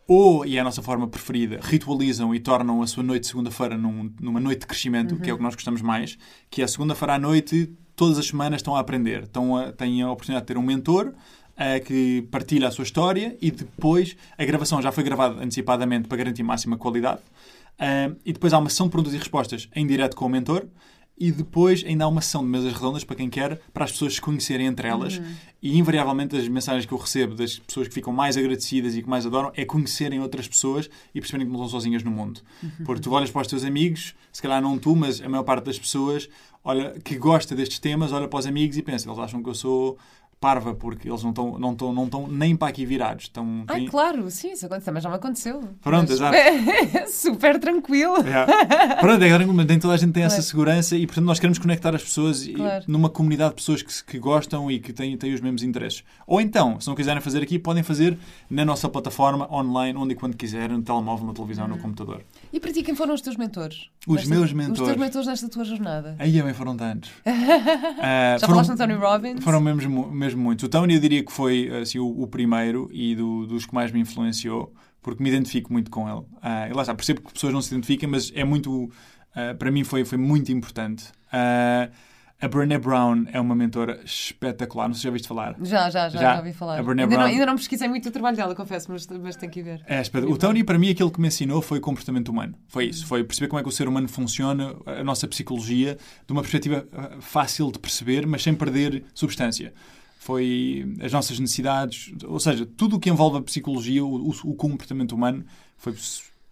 ou, e é a nossa forma preferida, ritualizam e tornam a sua noite de segunda-feira num, numa noite de crescimento, uhum. que é o que nós gostamos mais, que é a segunda-feira à noite, todas as semanas estão a aprender, estão a, têm a oportunidade de ter um mentor uh, que partilha a sua história e depois a gravação já foi gravada antecipadamente para garantir máxima qualidade. Uh, e depois há uma sessão de perguntas e respostas em direto com o mentor e depois ainda há uma sessão de mesas redondas para quem quer, para as pessoas se conhecerem entre elas. Uhum. E invariavelmente as mensagens que eu recebo das pessoas que ficam mais agradecidas e que mais adoram é conhecerem outras pessoas e perceberem que não estão sozinhas no mundo. Uhum. Porque tu olhas para os teus amigos, se calhar não tu, mas a maior parte das pessoas olha, que gosta destes temas, olha para os amigos e pensa, eles acham que eu sou parva, porque eles não estão não tão, não tão nem para aqui virados. Ai, têm- claro, sim, isso aconteceu, mas já me aconteceu. Pronto, Mas- exato. Super tranquilo. Yeah. Pronto, é que nem toda a gente tem essa Claro. segurança e, portanto, nós queremos conectar as pessoas Claro. numa comunidade de pessoas que, que gostam e que têm, têm os mesmos interesses. Ou então, se não quiserem fazer aqui, podem fazer na nossa plataforma, online, onde e quando quiserem, no telemóvel, na televisão, no computador. E para ti, quem foram os teus mentores? Os Nesta- meus Os mentores. teus mentores nesta tua jornada. Aí também foram tantos. Ah, Já foram- falaste Tony Robbins? Foram mesmo, mesmo muitos. O Tony eu diria que foi assim, o, o primeiro e do- dos que mais me influenciou, porque me identifico muito com ele. Ah, e lá está, percebo que pessoas não se identificam, mas é muito. ah, para mim foi, foi muito importante. Ah, a Brené Brown é uma mentora espetacular. Não sei se já ouviste falar. Já, já, já, Já? ouvi falar. A Brené Ainda não, Brown. ainda não pesquisei muito o trabalho dela, confesso, mas, mas tenho que ver. É, o Tony, para mim, aquilo que me ensinou foi comportamento humano. Foi isso. Foi perceber como é que o ser humano funciona, a nossa psicologia, de uma perspectiva fácil de perceber, mas sem perder substância. Foi as nossas necessidades, ou seja, tudo o que envolve a psicologia, o, o- comportamento humano, foi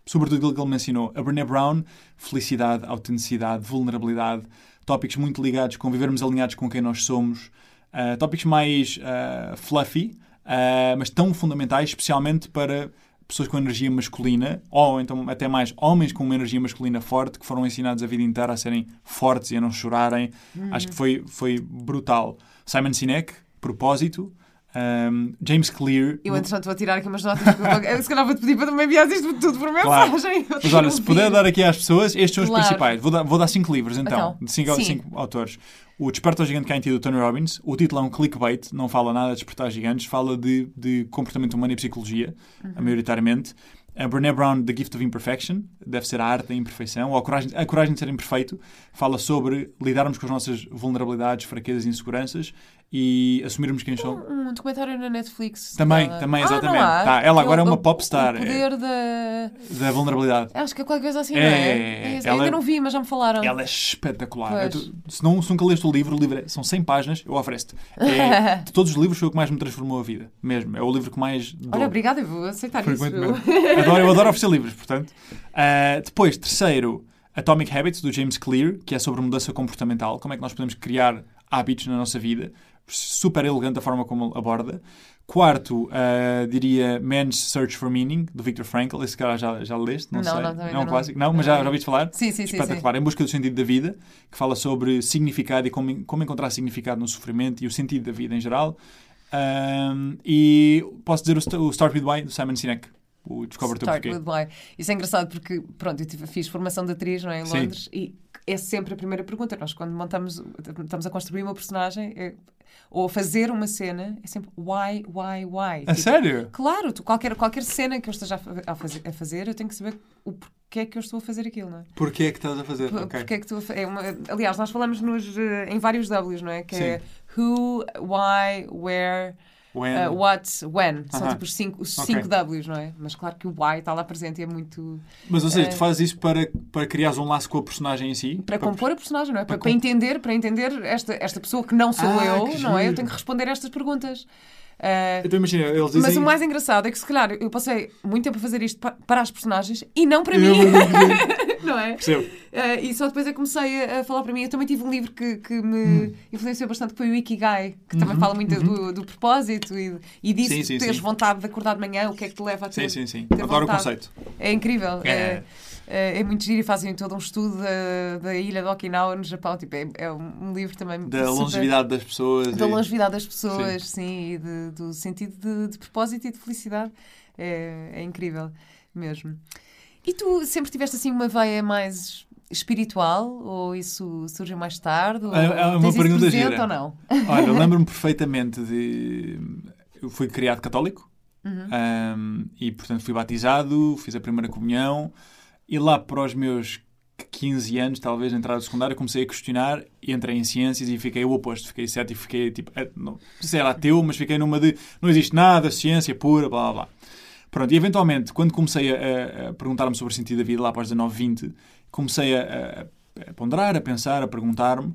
sobretudo aquilo que ele me ensinou. A Brené Brown, felicidade, autenticidade, vulnerabilidade, tópicos muito ligados com vivermos alinhados com quem nós somos, ah, tópicos mais ah, fluffy, ah, mas tão fundamentais, especialmente para pessoas com energia masculina, ou então até mais homens com uma energia masculina forte, que foram ensinados a vida inteira a serem fortes e a não chorarem. Acho que foi, foi brutal. Simon Sinek, Propósito, um, James Clear. Eu, entretanto, vou tirar aqui umas notas. porque eu, se calhar vou-te pedir para me enviar isto tudo por Claro. mensagem. Eu Mas olha, que se puder dar aqui às pessoas, estes são os Claro. principais. Vou dar, vou dar cinco livros então, Então, de cinco, cinco autores. O Despertar Gigante em Ti, do Tony Robbins. O título é um clickbait, não fala nada de despertar gigantes, fala de, de comportamento humano e psicologia, Uhum. maioritariamente. A Brené Brown, The Gift of Imperfection, deve ser a arte da imperfeição, ou a coragem, a coragem de ser imperfeito, fala sobre lidarmos com as nossas vulnerabilidades, fraquezas e inseguranças e assumirmos quem somos. Um documentário na Netflix. Também, também, Ah, exatamente. Tá, ela agora é uma popstar, O é. poder da... Da vulnerabilidade. Acho que é qualquer coisa assim, É, não é? é, é ela Ainda é- não vi, mas já me falaram. Ela é espetacular. Eu tu- se, não, se nunca leste o livro, o livro é- são 100 páginas, eu ofereço-te. É, de todos os livros foi o que mais me transformou a vida. Mesmo. É o livro que mais dou. Olha, obrigada, eu vou aceitar isso. Adoro, eu adoro oferecer livros, portanto. Ah, depois, terceiro, Atomic Habits, do James Clear, que é sobre mudança comportamental. Como é que nós podemos criar hábitos na nossa vida. Super elegante a forma como aborda. Quarto, ah, diria Man's Search for Meaning, do Viktor Frankl. Esse cara já, já leste? Não, Não, sei. não, também é um não. clássico? Não, mas Não. já, já ouviste falar? Sim, sim, sim. sim. Espetacular, Em Busca do Sentido da Vida, que fala sobre significado e como, como encontrar significado no sofrimento e o sentido da vida em geral. Ahm, e posso dizer o, o Start With Why, do Simon Sinek, o Teu Start with why. Isso é engraçado porque, pronto, eu tive- fiz formação de atriz não é, em Sim. Londres e é sempre a primeira pergunta. Nós, quando montamos, estamos a construir uma personagem é- ou a fazer uma cena, é sempre why, why, why. A Tipo, sério? Claro, tu, qualquer, qualquer cena que eu esteja a, fa- a fazer, a fazer, eu tenho que saber o porquê é que eu estou a fazer aquilo, não é? Porquê é que estás a fazer? Por- Ok. Porque é que tu é uma- aliás, nós falamos nos, eh, em vários Ws, não é? Que Sim. é who, why, where, When? uh, what, when. São Aham. tipo os cinco, os Ok. cinco Ws, não é? Mas claro que o why está lá presente e é muito. Mas, ou seja, eh, tu fazes isso para, para criares um laço com a personagem em si? Para compor a personagem, não é? Para, para para entender, para entender esta, esta pessoa que não sou Ah, eu, não é? Eu giro. tenho que responder a estas perguntas. Uh, Então imagina, eles dizem... mas o mais engraçado é que se calhar eu passei muito tempo a fazer isto pa- para as personagens e não para Eu- mim, não é? Percebo. Uh, e só depois é que comecei a, a falar para mim. Eu também tive um livro que, que me Hum. influenciou bastante, que foi o Ikigai, que também fala muito do, do propósito e, e disso Uhum, Sim, sim, teres sim. vontade de acordar de manhã, o que é que te leva a ter. Sim, sim, sim. Adoro o vontade. conceito. É incrível. É. É, é, é muito giro e fazem todo um estudo da, da ilha de Okinawa, no Japão. Tipo, é, é um livro também. Da super- longevidade das pessoas. Da e- longevidade das pessoas, sim, e de- do sentido de, de propósito e de felicidade. É, é incrível mesmo. E tu sempre tiveste assim uma veia mais espiritual? Ou isso surgiu mais tarde? Ou É- é uma tens isso pergunta presente gira. ou não? Olha, eu lembro-me perfeitamente de. Eu fui criado católico Uhum. um, e, portanto, fui batizado, fiz a primeira comunhão e lá para os meus 15 anos, talvez, na entrada do secundário, comecei a questionar e entrei em ciências e fiquei o oposto. Fiquei cético, fiquei tipo. eh, Não sei se era ateu, mas fiquei numa de não existe nada, ciência pura, blá blá blá. Pronto, e eventualmente, quando comecei a, a- a perguntar-me sobre o sentido da vida, lá para os 19, 20, comecei a, a- a ponderar, a pensar, a perguntar-me.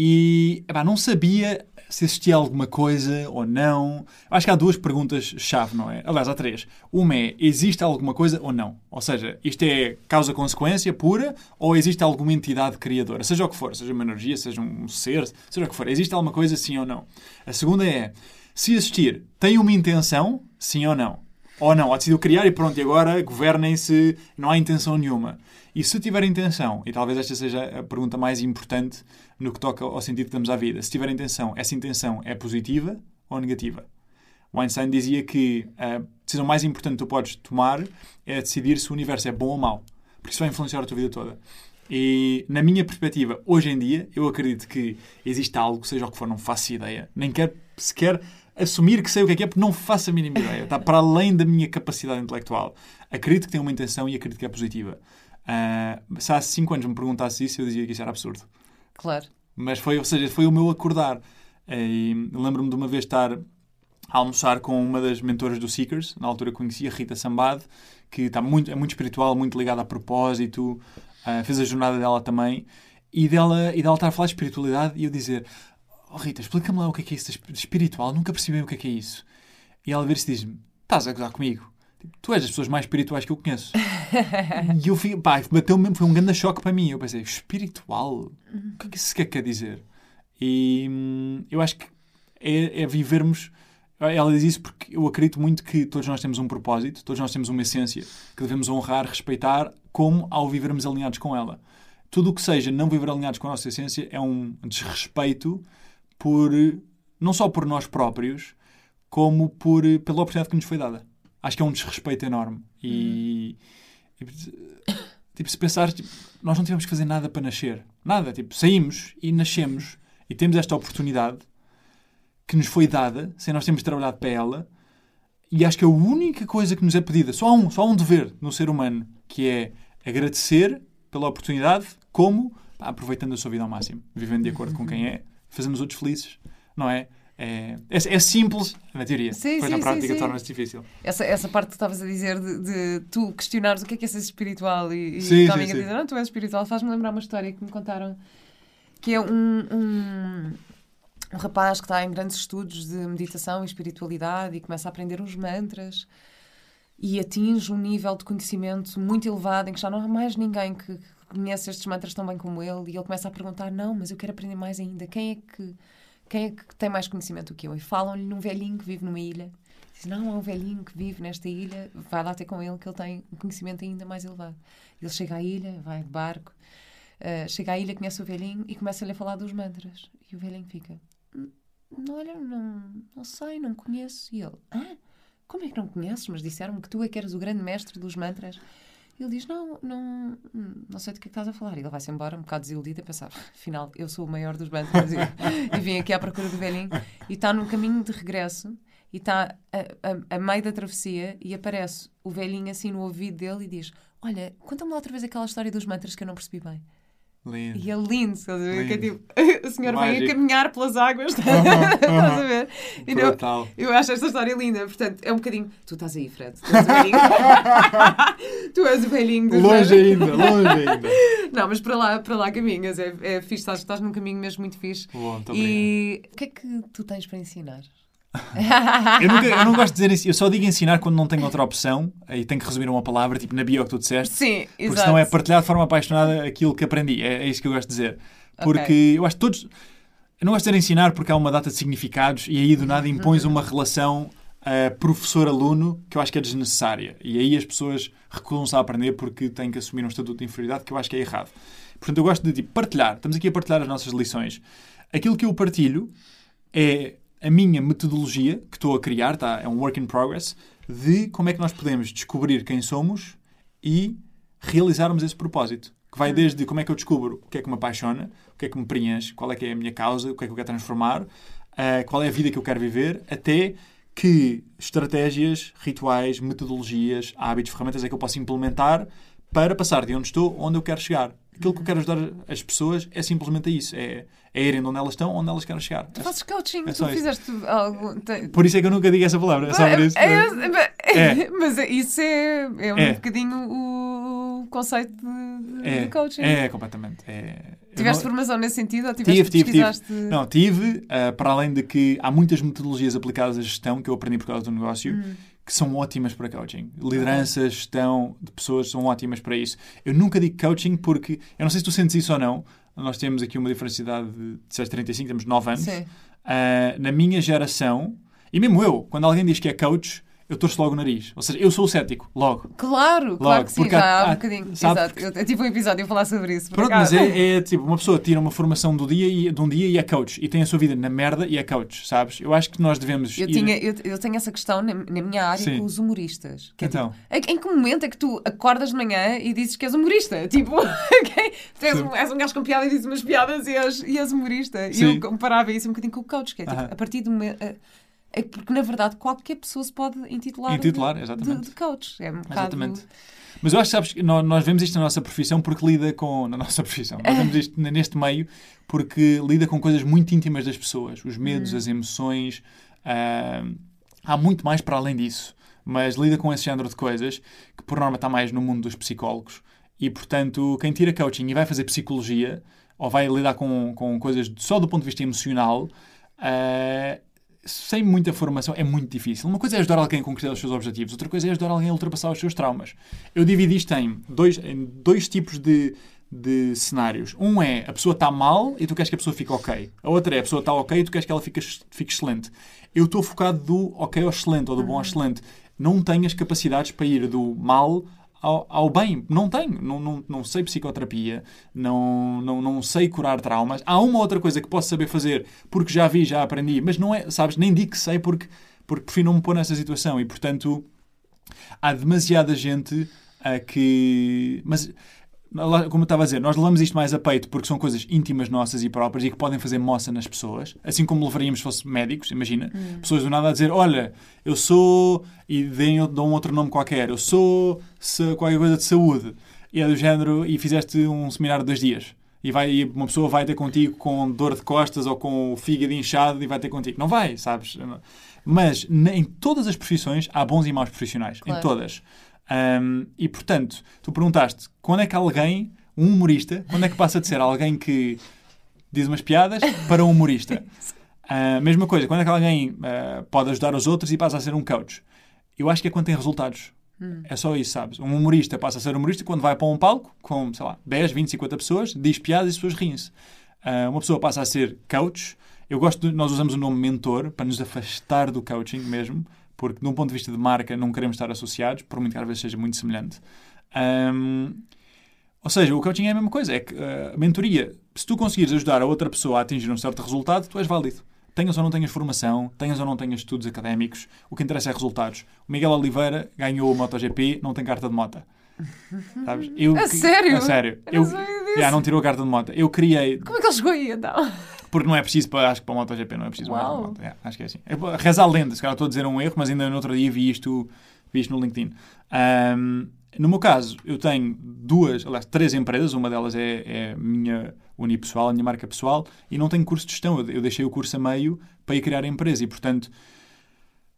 E epá, não sabia se existia alguma coisa ou não. Acho que há duas perguntas-chave, não é? Aliás, há três. Uma é: existe alguma coisa ou não? Ou seja, isto é causa-consequência pura ou existe alguma entidade criadora? Seja o que for, seja uma energia, seja um ser, seja o que for. Existe alguma coisa, sim ou não? A segunda é: se existir, tem uma intenção, sim ou não? Ou não, ou decidiu criar e pronto, e agora governem-se, não há intenção nenhuma. E se tiver intenção, e talvez esta seja a pergunta mais importante no que toca ao sentido que damos à vida, se tiver intenção, essa intenção é positiva ou negativa? O Einstein dizia que a decisão mais importante que tu podes tomar é decidir se o universo é bom ou mau, porque isso vai influenciar a tua vida toda. E na minha perspectiva, hoje em dia, eu acredito que existe algo, seja o que for, não faço ideia, nem quero sequer assumir que sei o que é que é, porque não faço a mínima ideia. Está para além da minha capacidade intelectual. Acredito que tem uma intenção e acredito que é positiva. Uh, se há 5 anos me perguntasse isso, eu dizia que isso era absurdo. Claro. Mas foi, ou seja, foi o meu acordar. Lembro-me de uma vez estar a almoçar com uma das mentoras do Seekers, na altura conhecia, Rita Sambad, que está muito, é muito espiritual, muito ligada a propósito, uh, fez a jornada dela também, e dela, e dela estar a falar de espiritualidade e eu dizer: Oh Rita, explica-me lá o que é, que é isso de espiritual, nunca percebi o que é que é isso. E ela vira-se e diz-me: Estás a gozar comigo? Tipo, tu és das pessoas mais espirituais que eu conheço. e eu fui, pá, bateu mesmo, foi um grande choque para mim. Eu pensei, espiritual? O que é que isso quer dizer? E hum, eu acho que é, é, vivermos. Ela diz isso porque eu acredito muito que todos nós temos um propósito, todos nós temos uma essência que devemos honrar, respeitar, como ao vivermos alinhados com ela. Tudo o que seja não viver alinhados com a nossa essência é um desrespeito por não só por nós próprios, como por, pela oportunidade que nos foi dada. Acho que é um desrespeito enorme. E, e tipo, se pensar, tipo, nós não tivemos que fazer nada para nascer. Nada. Tipo, saímos e nascemos e temos esta oportunidade que nos foi dada, sem nós termos trabalhado para ela. E acho que a única coisa que nos é pedida, só há um, só há um dever no ser humano, que é agradecer pela oportunidade, como pá, aproveitando a sua vida ao máximo, vivendo de acordo com quem é, fazendo os outros felizes, não é? É, é, é, simples na teoria, sim, depois sim, na prática torna-se difícil. Essa, essa parte que estavas a dizer de, de, tu questionares o que é que é ser espiritual e, e sim, sim, a dizer, não, tu és espiritual, faz-me lembrar uma história que me contaram que é um, um, um rapaz que está em grandes estudos de meditação e espiritualidade e começa a aprender uns mantras e atinge um nível de conhecimento muito elevado em que já não há mais ninguém que conhece estes mantras tão bem como ele e ele começa a perguntar, não, mas eu quero aprender mais ainda, quem é que quem é que tem mais conhecimento do que eu? E falam-lhe num velhinho que vive numa ilha. Diz, não, há um velhinho que vive nesta ilha, vai lá ter com ele que ele tem um conhecimento ainda mais elevado. Ele chega à ilha, vai de barco, uh, chega à ilha, conhece o velhinho e começa-lhe a falar dos mantras. E o velhinho fica, hum, olha, não, não sei, não conheço. E ele, ah, como é que não conheces? Mas disseram-me que tu é que eras o grande mestre dos mantras. Ele diz: Não, não, não sei do que, é que estás a falar. E ele vai-se embora, um bocado desiludido, a pensar: Afinal, eu sou o maior dos bancos e, e vim aqui à procura do velhinho. E está no caminho de regresso e está a, a, a, meio da travessia e aparece o velhinho assim no ouvido dele e diz: Olha, conta-me lá outra vez aquela história dos mantras que eu não percebi bem. Lindo. E é lindo, estás a ver? Que é tipo, o senhor Mágico. vem a caminhar pelas águas, estás a ver? E não, eu acho esta história linda, portanto, é um bocadinho. Tu estás aí, Fred. Tu és o velhinho. tu és o velhinho Longe ainda, longe ainda. Não, mas para lá, para lá caminhas, é, é fixe, estás, estás num caminho mesmo muito fixe. Bom, e o que é que tu tens para ensinar? eu, nunca, eu, não gosto de dizer isso, eu só digo ensinar quando não tenho outra opção e tenho que resumir uma palavra, tipo na bio que tu disseste. Sim, exato. Porque senão é partilhar de forma apaixonada aquilo que aprendi. É, é isso que eu gosto de dizer. Porque okay. eu acho que todos. Eu não gosto de dizer ensinar porque há uma data de significados e aí do nada impões uhum. uma relação uh, professor-aluno que eu acho que é desnecessária. E aí as pessoas recusam-se a aprender porque têm que assumir um estatuto de inferioridade que eu acho que é errado. Portanto, eu gosto de tipo, partilhar. Estamos aqui a partilhar as nossas lições. Aquilo que eu partilho é a minha metodologia que estou a criar, tá? é um work in progress, de como é que nós podemos descobrir quem somos e realizarmos esse propósito. Que vai hum. desde como é que eu descubro o que é que me apaixona, o que é que me preenche, qual é que é a minha causa, o que é que eu quero transformar, uh, qual é a vida que eu quero viver, até que estratégias, rituais, metodologias, hábitos, ferramentas é que eu posso implementar para passar de onde estou onde eu quero chegar. Aquilo que eu quero ajudar as pessoas é simplesmente isso: é, é irem onde elas estão, onde elas querem chegar. Tu fazes coaching, é tu fizeste algo. Por isso é que eu nunca digo essa palavra, é só por isso. É, é, é. Mas isso é, é um bocadinho o conceito de, de, coaching. É, completamente. Tiveste não... formação nesse sentido ou tiveste tive, tive, tive. Não, tive, uh, para além de que há muitas metodologias aplicadas à gestão que eu aprendi por causa do negócio. Hum que são ótimas para coaching. Liderança, gestão de pessoas são ótimas para isso. Eu nunca digo coaching porque, eu não sei se tu sentes isso ou não, nós temos aqui uma diferencidade de 635, temos 9 anos. Uh, na minha geração, e mesmo eu, quando alguém diz que é coach, eu torço logo o nariz. Ou seja, eu sou o cético, logo. Claro, logo, claro que sim, já há, há um bocadinho. Sabe, Exato. Eu, eu tive um episódio a falar sobre isso. Pronto, mas é, é, tipo, uma pessoa tira uma formação do dia e, de um dia e é coach. E tem a sua vida na merda e é coach, sabes? Eu acho que nós devemos. Eu, ir... tinha, eu, eu tenho essa questão na, na minha área sim. com os humoristas. Que é, então. Tipo, em que momento é que tu acordas de manhã e dizes que és humorista? Tipo, okay? tu és um, és um gajo com piada e dizes umas piadas e és, e és humorista. Sim. E eu comparava isso um bocadinho com o coach, que é tipo, uh -huh. a partir do momento. Uh, é porque, na verdade, qualquer pessoa se pode intitular, intitular de, exatamente. De, de coach. É um exatamente. Mas eu acho que sabes que nós, nós vemos isto na nossa profissão porque lida com. Na nossa profissão. Nós vemos isto neste meio porque lida com coisas muito íntimas das pessoas. Os medos, hum. as emoções. Uh, há muito mais para além disso. Mas lida com esse género de coisas que, por norma, está mais no mundo dos psicólogos. E, portanto, quem tira coaching e vai fazer psicologia ou vai lidar com, com coisas só do ponto de vista emocional. Uh, sem muita formação é muito difícil. Uma coisa é ajudar alguém a concretizar os seus objetivos, outra coisa é ajudar alguém a ultrapassar os seus traumas. Eu dividi isto em dois, em dois tipos de, de cenários. Um é a pessoa está mal e tu queres que a pessoa fique ok. A outra é a pessoa está ok e tu queres que ela fique, fique excelente. Eu estou focado do ok ao excelente ou do bom ao excelente. Não tenho as capacidades para ir do mal ao, ao, bem. Não tenho. Não, não, não sei psicoterapia, não, não, não sei curar traumas. Há uma outra coisa que posso saber fazer porque já vi, já aprendi, mas não é, sabes, nem digo que sei porque, porque prefiro não me pôr nessa situação. E portanto, há demasiada gente a que. Mas como eu estava a dizer, nós levamos isto mais a peito porque são coisas íntimas nossas e próprias e que podem fazer moça nas pessoas, assim como levaríamos se fosse médicos, imagina, hum. pessoas do nada a dizer, olha, eu sou, e deem, dão outro nome qualquer, eu sou se, qualquer coisa de saúde, e é do género, e fizeste um seminário de dois dias. E, vai, e uma pessoa vai ter contigo com dor de costas ou com o fígado inchado e vai ter contigo. Não vai, sabes? Mas em todas as profissões há bons e maus profissionais. Claro. Em todas. Um, e portanto, tu perguntaste quando é que alguém, um humorista, quando é que passa de ser alguém que diz umas piadas para um humorista? Uh, mesma coisa, quando é que alguém uh, pode ajudar os outros e passa a ser um coach? Eu acho que é quando tem resultados. Hum. É só isso, sabes? Um humorista passa a ser humorista quando vai para um palco com, sei lá, 10, 20, 50 pessoas, diz piadas e as pessoas riem-se. Uh, uma pessoa passa a ser coach. Eu gosto de, nós usamos o nome mentor para nos afastar do coaching mesmo, porque, de um ponto de vista de marca, não queremos estar associados, por muito que às vezes seja muito semelhante. Um, ou seja, o coaching é a mesma coisa, é que uh, a mentoria, se tu conseguires ajudar a outra pessoa a atingir um certo resultado, tu és válido. Tenhas ou não tenhas formação, tenhas ou não tenhas estudos académicos, o que interessa é resultados. O Miguel Oliveira ganhou o MotoGP, não tem carta de moto. Sabes? Eu, a sério? A sério. Eu, eu já, não tirou a carta de moto. Eu criei. Como é que ele chegou aí então? Porque não é preciso para, acho que para o MotoGP não é preciso Uau. moto. É, acho que é assim. Reza a lenda, se calhar estou a dizer um erro, mas ainda no outro dia vi isto, vi isto no LinkedIn. Um, no meu caso, eu tenho duas, aliás, três empresas, uma delas é, é minha unipessoal, a minha marca pessoal, e não tenho curso de gestão. Eu, eu deixei o curso a meio para ir criar a empresa e, portanto,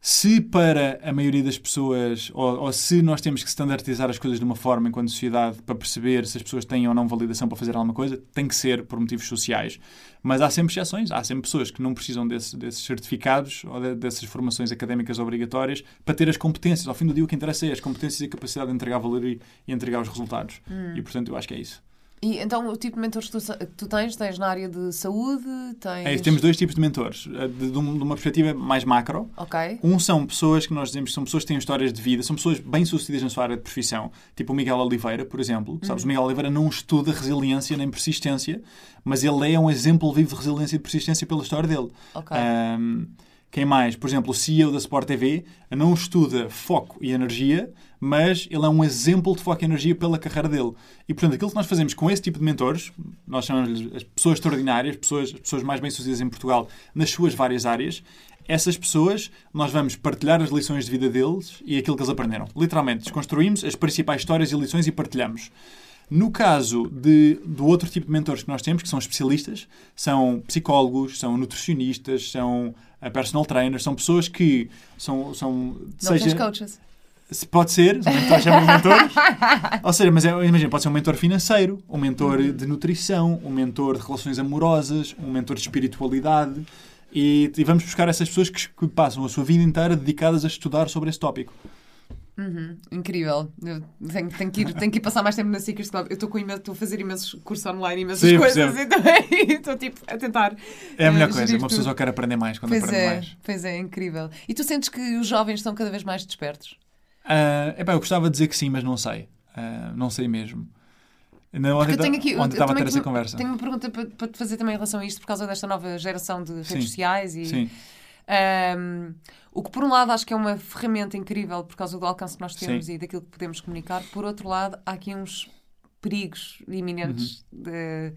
se para a maioria das pessoas, ou, ou, se nós temos que standardizar as coisas de uma forma enquanto sociedade para perceber se as pessoas têm ou não validação para fazer alguma coisa, tem que ser por motivos sociais. Mas há sempre exceções, há sempre pessoas que não precisam desse, desses certificados ou de, dessas formações académicas obrigatórias para ter as competências. Ao fim do dia, o que interessa é as competências e a capacidade de entregar valor e, e entregar os resultados. Hum. E, portanto, eu acho que é isso. E então o tipo de mentores que tu, tu, tens, tens na área de saúde? Tens... É, temos dois tipos de mentores, eh, de, de, uma perspectiva mais macro. Ok. Um são pessoas que nós dizemos que são pessoas que têm histórias de vida, são pessoas bem-sucedidas na sua área de profissão, tipo o Miguel Oliveira, por exemplo. Uhum. Sabes, o Miguel Oliveira não estuda resiliência nem persistência, mas ele é um exemplo vivo de resiliência e de persistência pela história dele. Ok. Um, quem mais? Por exemplo, o CEO da Sport TV não estuda foco e energia, mas ele é um exemplo de foco e energia pela carreira dele. E, portanto, aquilo que nós fazemos com esse tipo de mentores, nós chamamos-lhes as pessoas extraordinárias, pessoas, as pessoas mais bem-sucedidas em Portugal, nas suas várias áreas, essas pessoas, nós vamos partilhar as lições de vida deles e aquilo que eles aprenderam. Literalmente, desconstruímos as principais histórias e lições e partilhamos. No caso de, do outro tipo de mentores que nós temos, que são especialistas, são psicólogos, são nutricionistas, são personal trainers, são pessoas que são... são não seja... coaches. Pode ser, o mentor chama mentor. Ou seja, mas é, imagina, pode ser um mentor financeiro, um mentor de nutrição, um mentor de relações amorosas, um mentor de espiritualidade. E, e vamos buscar essas pessoas que, que, passam a sua vida inteira dedicadas a estudar sobre esse tópico. Uhum, incrível. Eu tenho, tenho, que ir, tenho que ir passar mais tempo na Secret Club. Eu estou a fazer imensos cursos online, imensas Sim, coisas e também estou tipo, a tentar. É a melhor uh, coisa, uma pessoa só quer aprender mais quando pois aprende é, mais. Pois é, incrível. E tu sentes que os jovens estão cada vez mais despertos? Uh, epá, eu gostava de dizer que sim, mas não sei. Uh, não sei mesmo. Não, ontem, eu tenho aqui, ontem estava a ter essa conversa. Tenho uma pergunta para, para, te fazer também em relação a isto, por causa desta nova geração de redes sim, sociais. E, sim. Um, o que, por um lado, acho que é uma ferramenta incrível por causa do alcance que nós temos sim. e daquilo que podemos comunicar. Por outro lado, há aqui uns perigos iminentes uhum. de,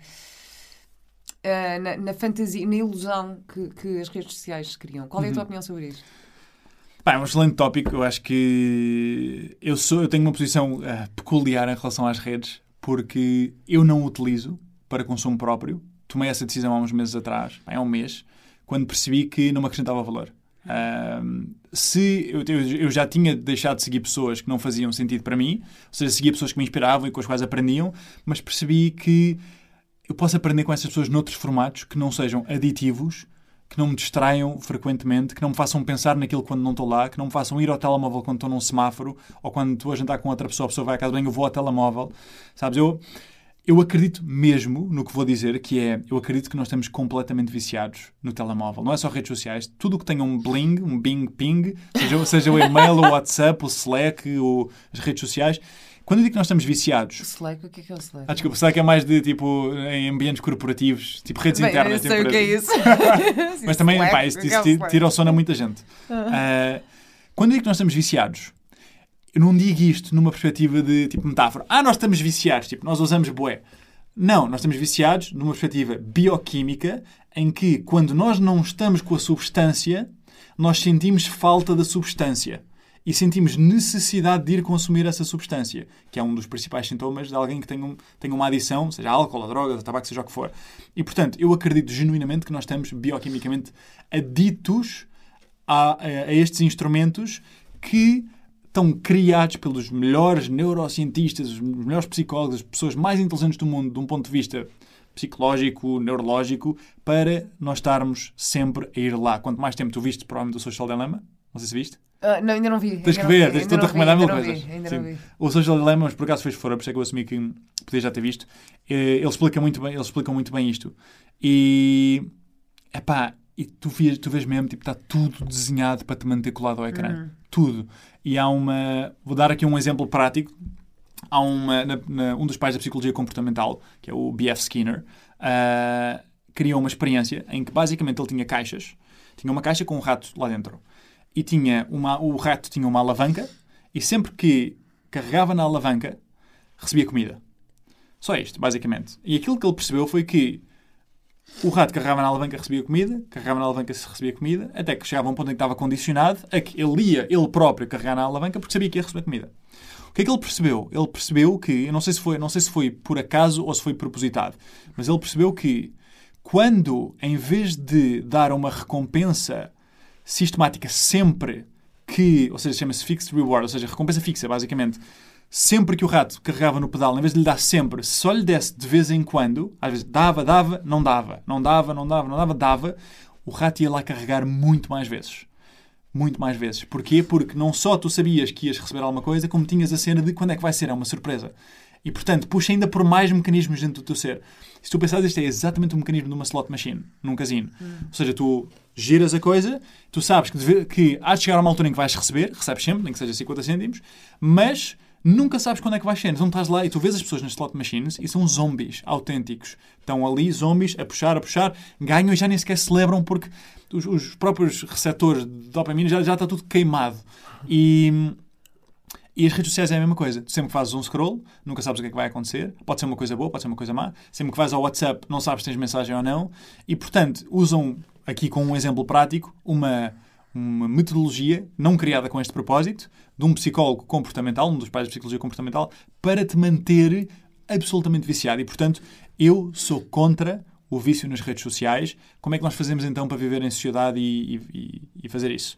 uh, na, na, fantasia, na ilusão que, que, as redes sociais criam. Qual é a tua uhum. opinião sobre isso? Pá, é um excelente tópico. Eu acho que eu, sou, eu tenho uma posição uh, peculiar em relação às redes porque eu não utilizo para consumo próprio. Tomei essa decisão há uns meses atrás, há um mês, quando percebi que não me acrescentava valor. se eu, eu, já tinha deixado de seguir pessoas que não faziam sentido para mim, ou seja, seguia pessoas que me inspiravam e com as quais aprendiam, mas percebi que eu posso aprender com essas pessoas noutros formatos que não sejam aditivos que não me distraiam frequentemente, que não me façam pensar naquilo quando não estou lá, que não me façam ir ao telemóvel quando estou num semáforo ou quando estou a jantar com outra pessoa, a pessoa vai à casa bem, eu vou ao telemóvel. Sabes, eu, eu acredito mesmo no que vou dizer, que é, eu acredito que nós estamos completamente viciados no telemóvel. Não é só redes sociais, tudo que tenha um bling, um bing ping, seja, seja o e-mail, o WhatsApp, o Slack, o, as redes sociais, quando eu digo que nós estamos viciados. O Slack, o que é, que é o Slack? Ah, desculpa, o Slack é mais de tipo em ambientes corporativos, tipo redes Bem, internas. Eu sei o que é isso. Mas também, Slack, pá, isso, isso é tira o sono a muita gente. Uh, quando eu digo que nós estamos viciados, eu não digo isto numa perspectiva de tipo metáfora. Ah, nós estamos viciados, tipo, nós usamos boé. Não, nós estamos viciados numa perspectiva bioquímica em que quando nós não estamos com a substância, nós sentimos falta da substância e sentimos necessidade de ir consumir essa substância, que é um dos principais sintomas de alguém que tem, um, tem uma adição, seja álcool, droga, tabaco, seja o que for. E, portanto, eu acredito genuinamente que nós estamos bioquimicamente aditos a, a, a estes instrumentos que estão criados pelos melhores neurocientistas, os melhores psicólogos, as pessoas mais inteligentes do mundo, de um ponto de vista psicológico, neurológico, para nós estarmos sempre a ir lá. Quanto mais tempo tu viste, provavelmente, o Social Dilemma, não sei se viste. Uh, não, ainda não vi. Tens que ver, tens de recomendar mil coisas. ainda Sim. não vi. O Social Dilemma, mas por acaso fez fora, por isso é que eu assumi que podia já ter visto. Eh, ele explica muito bem, eles explicam muito bem isto. E. Epá, e tu vês, tu vês mesmo, tipo, está tudo desenhado para te manter colado ao ecrã. Uhum. Tudo. E há uma. Vou dar aqui um exemplo prático. Há uma. Na, na, um dos pais da psicologia comportamental, que é o B.F. Skinner, uh, criou uma experiência em que basicamente ele tinha caixas. Tinha uma caixa com um rato lá dentro e tinha uma, o rato tinha uma alavanca e sempre que carregava na alavanca recebia comida. Só isto, basicamente. E aquilo que ele percebeu foi que o rato carregava na alavanca recebia comida, carregava na alavanca recebia comida, até que chegava a um ponto em que estava condicionado a que ele ia, ele próprio, carregar na alavanca porque sabia que ia receber comida. O que é que ele percebeu? Ele percebeu que, eu não sei se foi, não sei se foi por acaso ou se foi propositado, mas ele percebeu que quando, em vez de dar uma recompensa sistemática sempre que, ou seja, chama-se fixed reward, ou seja, recompensa fixa, basicamente, sempre que o rato carregava no pedal, em vez de lhe dar sempre, se só lhe desse de vez em quando, às vezes dava, dava, não dava, não dava, não dava, não dava, dava, o rato ia lá carregar muito mais vezes. Muito mais vezes. Porquê? Porque não só tu sabias que ias receber alguma coisa, como tinhas a cena de quando é que vai ser, é uma surpresa. E, portanto, puxa ainda por mais mecanismos dentro do teu ser. Se tu pensares, isto é exatamente o mecanismo de uma slot machine, num casino. Hum. Ou seja, tu giras a coisa, tu sabes que, deve, que há de chegar a uma altura em que vais receber, recebes sempre, nem que seja 50 cêntimos, mas nunca sabes quando é que vais ser. Então estás lá e tu vês as pessoas nas slot machines e são zombies autênticos. Estão ali, zombies, a puxar, a puxar, ganham e já nem sequer celebram porque os, os próprios receptores de dopamina já, já está tudo queimado. E e as redes sociais é a mesma coisa. Tu sempre fazes um scroll, nunca sabes o que é que vai acontecer. Pode ser uma coisa boa, pode ser uma coisa má. Sempre que vais ao WhatsApp, não sabes se tens mensagem ou não. E, portanto, usam, aqui com um exemplo prático, uma, uma metodologia não criada com este propósito, de um psicólogo comportamental, um dos pais de psicologia comportamental, para te manter absolutamente viciado. E, portanto, eu sou contra o vício nas redes sociais. Como é que nós fazemos então para viver em sociedade e, e, e fazer isso?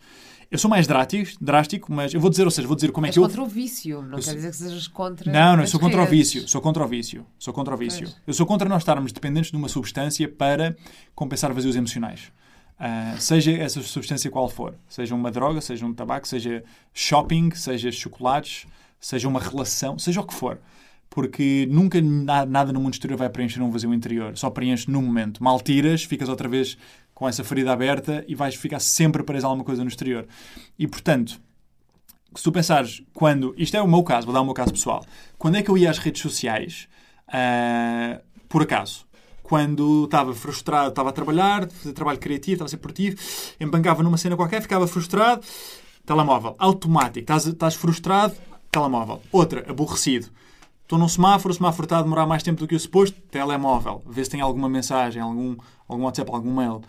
Eu sou mais drástico, drástico, mas eu vou dizer, ou seja, vou dizer como é que eu. contra o vício, não quer dizer que sejas contra. Não, não, eu sou contra o redes. vício. Sou contra o vício. Sou contra o vício. Pois. Eu sou contra nós estarmos dependentes de uma substância para compensar vazios emocionais. Ah, seja essa substância qual for. Seja uma droga, seja um tabaco, seja shopping, seja chocolates, seja uma relação, seja o que for. Porque nunca na- nada no mundo exterior vai preencher um vazio interior. Só preenche no momento. Mal tiras, ficas outra vez com essa ferida aberta e vais ficar sempre preso a alguma coisa no exterior. E, portanto, se tu pensares quando. Isto é o meu caso, vou dar o meu caso pessoal. Quando é que eu ia às redes sociais? ah, por acaso. Quando estava frustrado, estava a trabalhar, fazer trabalho criativo, estava a ser produtivo, embancava numa cena qualquer, ficava frustrado, telemóvel, automático, estás, estás frustrado, telemóvel. Outra, aborrecido. Estou num semáforo, o semáforo está a demorar mais tempo do que o suposto, telemóvel. Vê se tem alguma mensagem, algum, algum WhatsApp, algum mail.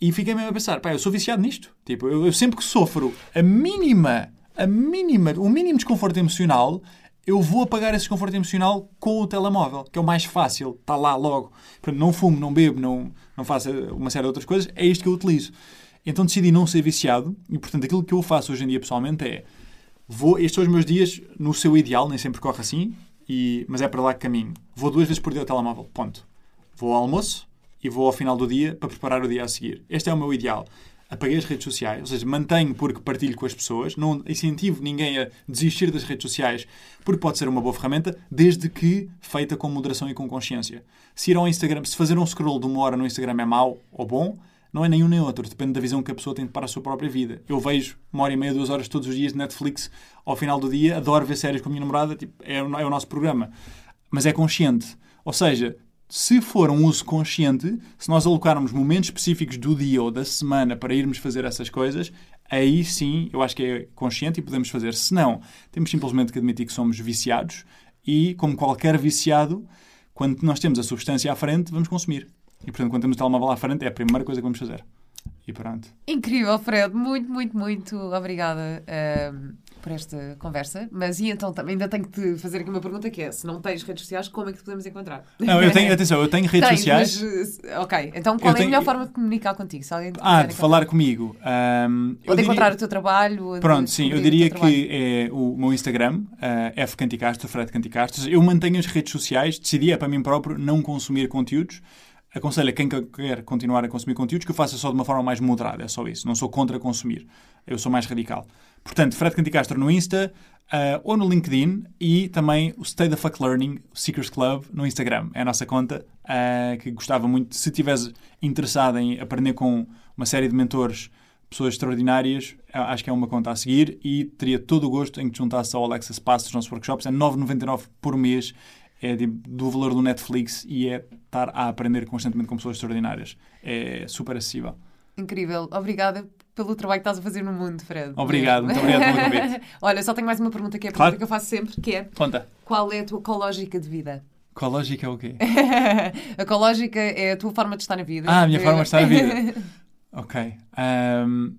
E fiquei mesmo a pensar, pá, eu sou viciado nisto. Tipo, eu, eu sempre que sofro a mínima, a mínima, o mínimo desconforto emocional, eu vou apagar esse desconforto emocional com o telemóvel, que é o mais fácil, está lá logo. Portanto, não fumo, não bebo, não, não faço uma série de outras coisas, é isto que eu utilizo. Então decidi não ser viciado e, portanto, aquilo que eu faço hoje em dia pessoalmente é vou, estes são os meus dias no seu ideal, nem sempre corre assim, e, mas é para lá que caminho. Vou duas vezes por dia ao telemóvel, ponto. Vou ao almoço e vou ao final do dia para preparar o dia a seguir. Este é o meu ideal. Apaguei as redes sociais, ou seja, mantenho porque partilho com as pessoas, não incentivo ninguém a desistir das redes sociais, porque pode ser uma boa ferramenta, desde que feita com moderação e com consciência. Se ir ao Instagram, se fazer um scroll de uma hora no Instagram é mau ou bom, não é nenhum nem outro, depende da visão que a pessoa tem para a sua própria vida. Eu vejo uma hora e meia, duas horas todos os dias de Netflix ao final do dia, adoro ver séries com a minha namorada, tipo, é, é o nosso programa. Mas é consciente. Ou seja, se for um uso consciente, se nós alocarmos momentos específicos do dia ou da semana para irmos fazer essas coisas, aí sim eu acho que é consciente e podemos fazer. Se não, temos simplesmente que admitir que somos viciados e, como qualquer viciado, quando nós temos a substância à frente, vamos consumir. E, portanto, quando temos o telemóvel à frente, é a primeira coisa que vamos fazer. E pronto. Incrível, Fred. Muito, muito, muito obrigada ahm, por esta conversa. Mas e então também ainda tenho que te fazer aqui uma pergunta que é: se não tens redes sociais, como é que te podemos encontrar? Não, eu tenho, atenção, eu tenho redes Tens, sociais. mas, uh, ok, então qual Eu é tenho- a melhor forma de comunicar contigo? Se alguém te Ah, de falar comigo. Eu Ou de diria- encontrar o teu trabalho? Pronto, sim, eu diria que é o meu Instagram, uh, F Canticastro, Fred Canticastro. Eu mantenho as redes sociais, decidi é para mim próprio não consumir conteúdos. Aconselho a quem que- quer continuar a consumir conteúdos que o faça só de uma forma mais moderada, é só isso. Não sou contra consumir, eu sou mais radical. Portanto, Fred Canticastro no Insta uh, ou no LinkedIn e também o Stay the Fuck Learning, o Seekers Club, no Instagram. É a nossa conta uh, que gostava muito. Se estiveres interessado em aprender com uma série de mentores pessoas extraordinárias, acho que é uma conta a seguir e teria todo o gosto em que te juntasse ao Alexa Pass dos nossos workshops. É 9,99 por mês, é de- do valor do Netflix e é estar a aprender constantemente com pessoas extraordinárias. É super acessível. Incrível. Obrigada pelo trabalho que estás a fazer no mundo, Fred. Obrigado, muito obrigado pelo convite. Olha, só tenho mais uma pergunta que é a Claro. pergunta que eu faço sempre, que é Conta. qual é a tua ecológica de vida? Qual a lógica é o quê? a ecológica é a tua forma de estar na vida. Ah, a minha forma de estar na vida. Ok. Ahm,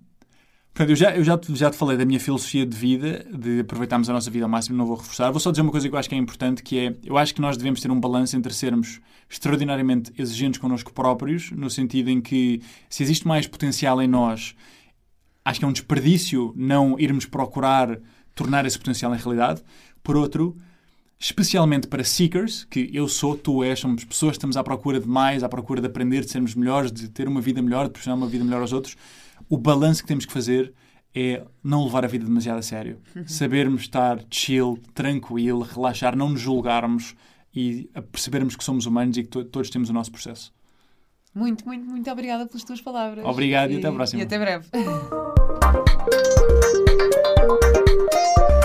portanto, eu, já, eu já, te, já te falei da minha filosofia de vida, de aproveitarmos a nossa vida ao máximo, não vou reforçar. Vou só dizer uma coisa que eu acho que é importante, que é, eu acho que nós devemos ter um balanço entre sermos extraordinariamente exigentes connosco próprios, no sentido em que se existe mais potencial em nós, acho que é um desperdício não irmos procurar tornar esse potencial em realidade. Por outro, especialmente para seekers, que eu sou, tu és, somos pessoas que estamos à procura de mais, à procura de aprender, de sermos melhores, de ter uma vida melhor, de proporcionar uma vida melhor aos outros, o balanço que temos que fazer é não levar a vida demasiado a sério. Sabermos estar chill, tranquilo, relaxar, não nos julgarmos e a percebermos que somos humanos e que to- todos temos o nosso processo. Muito, muito, muito obrigada pelas tuas palavras. Obrigado e até à próxima. E até breve.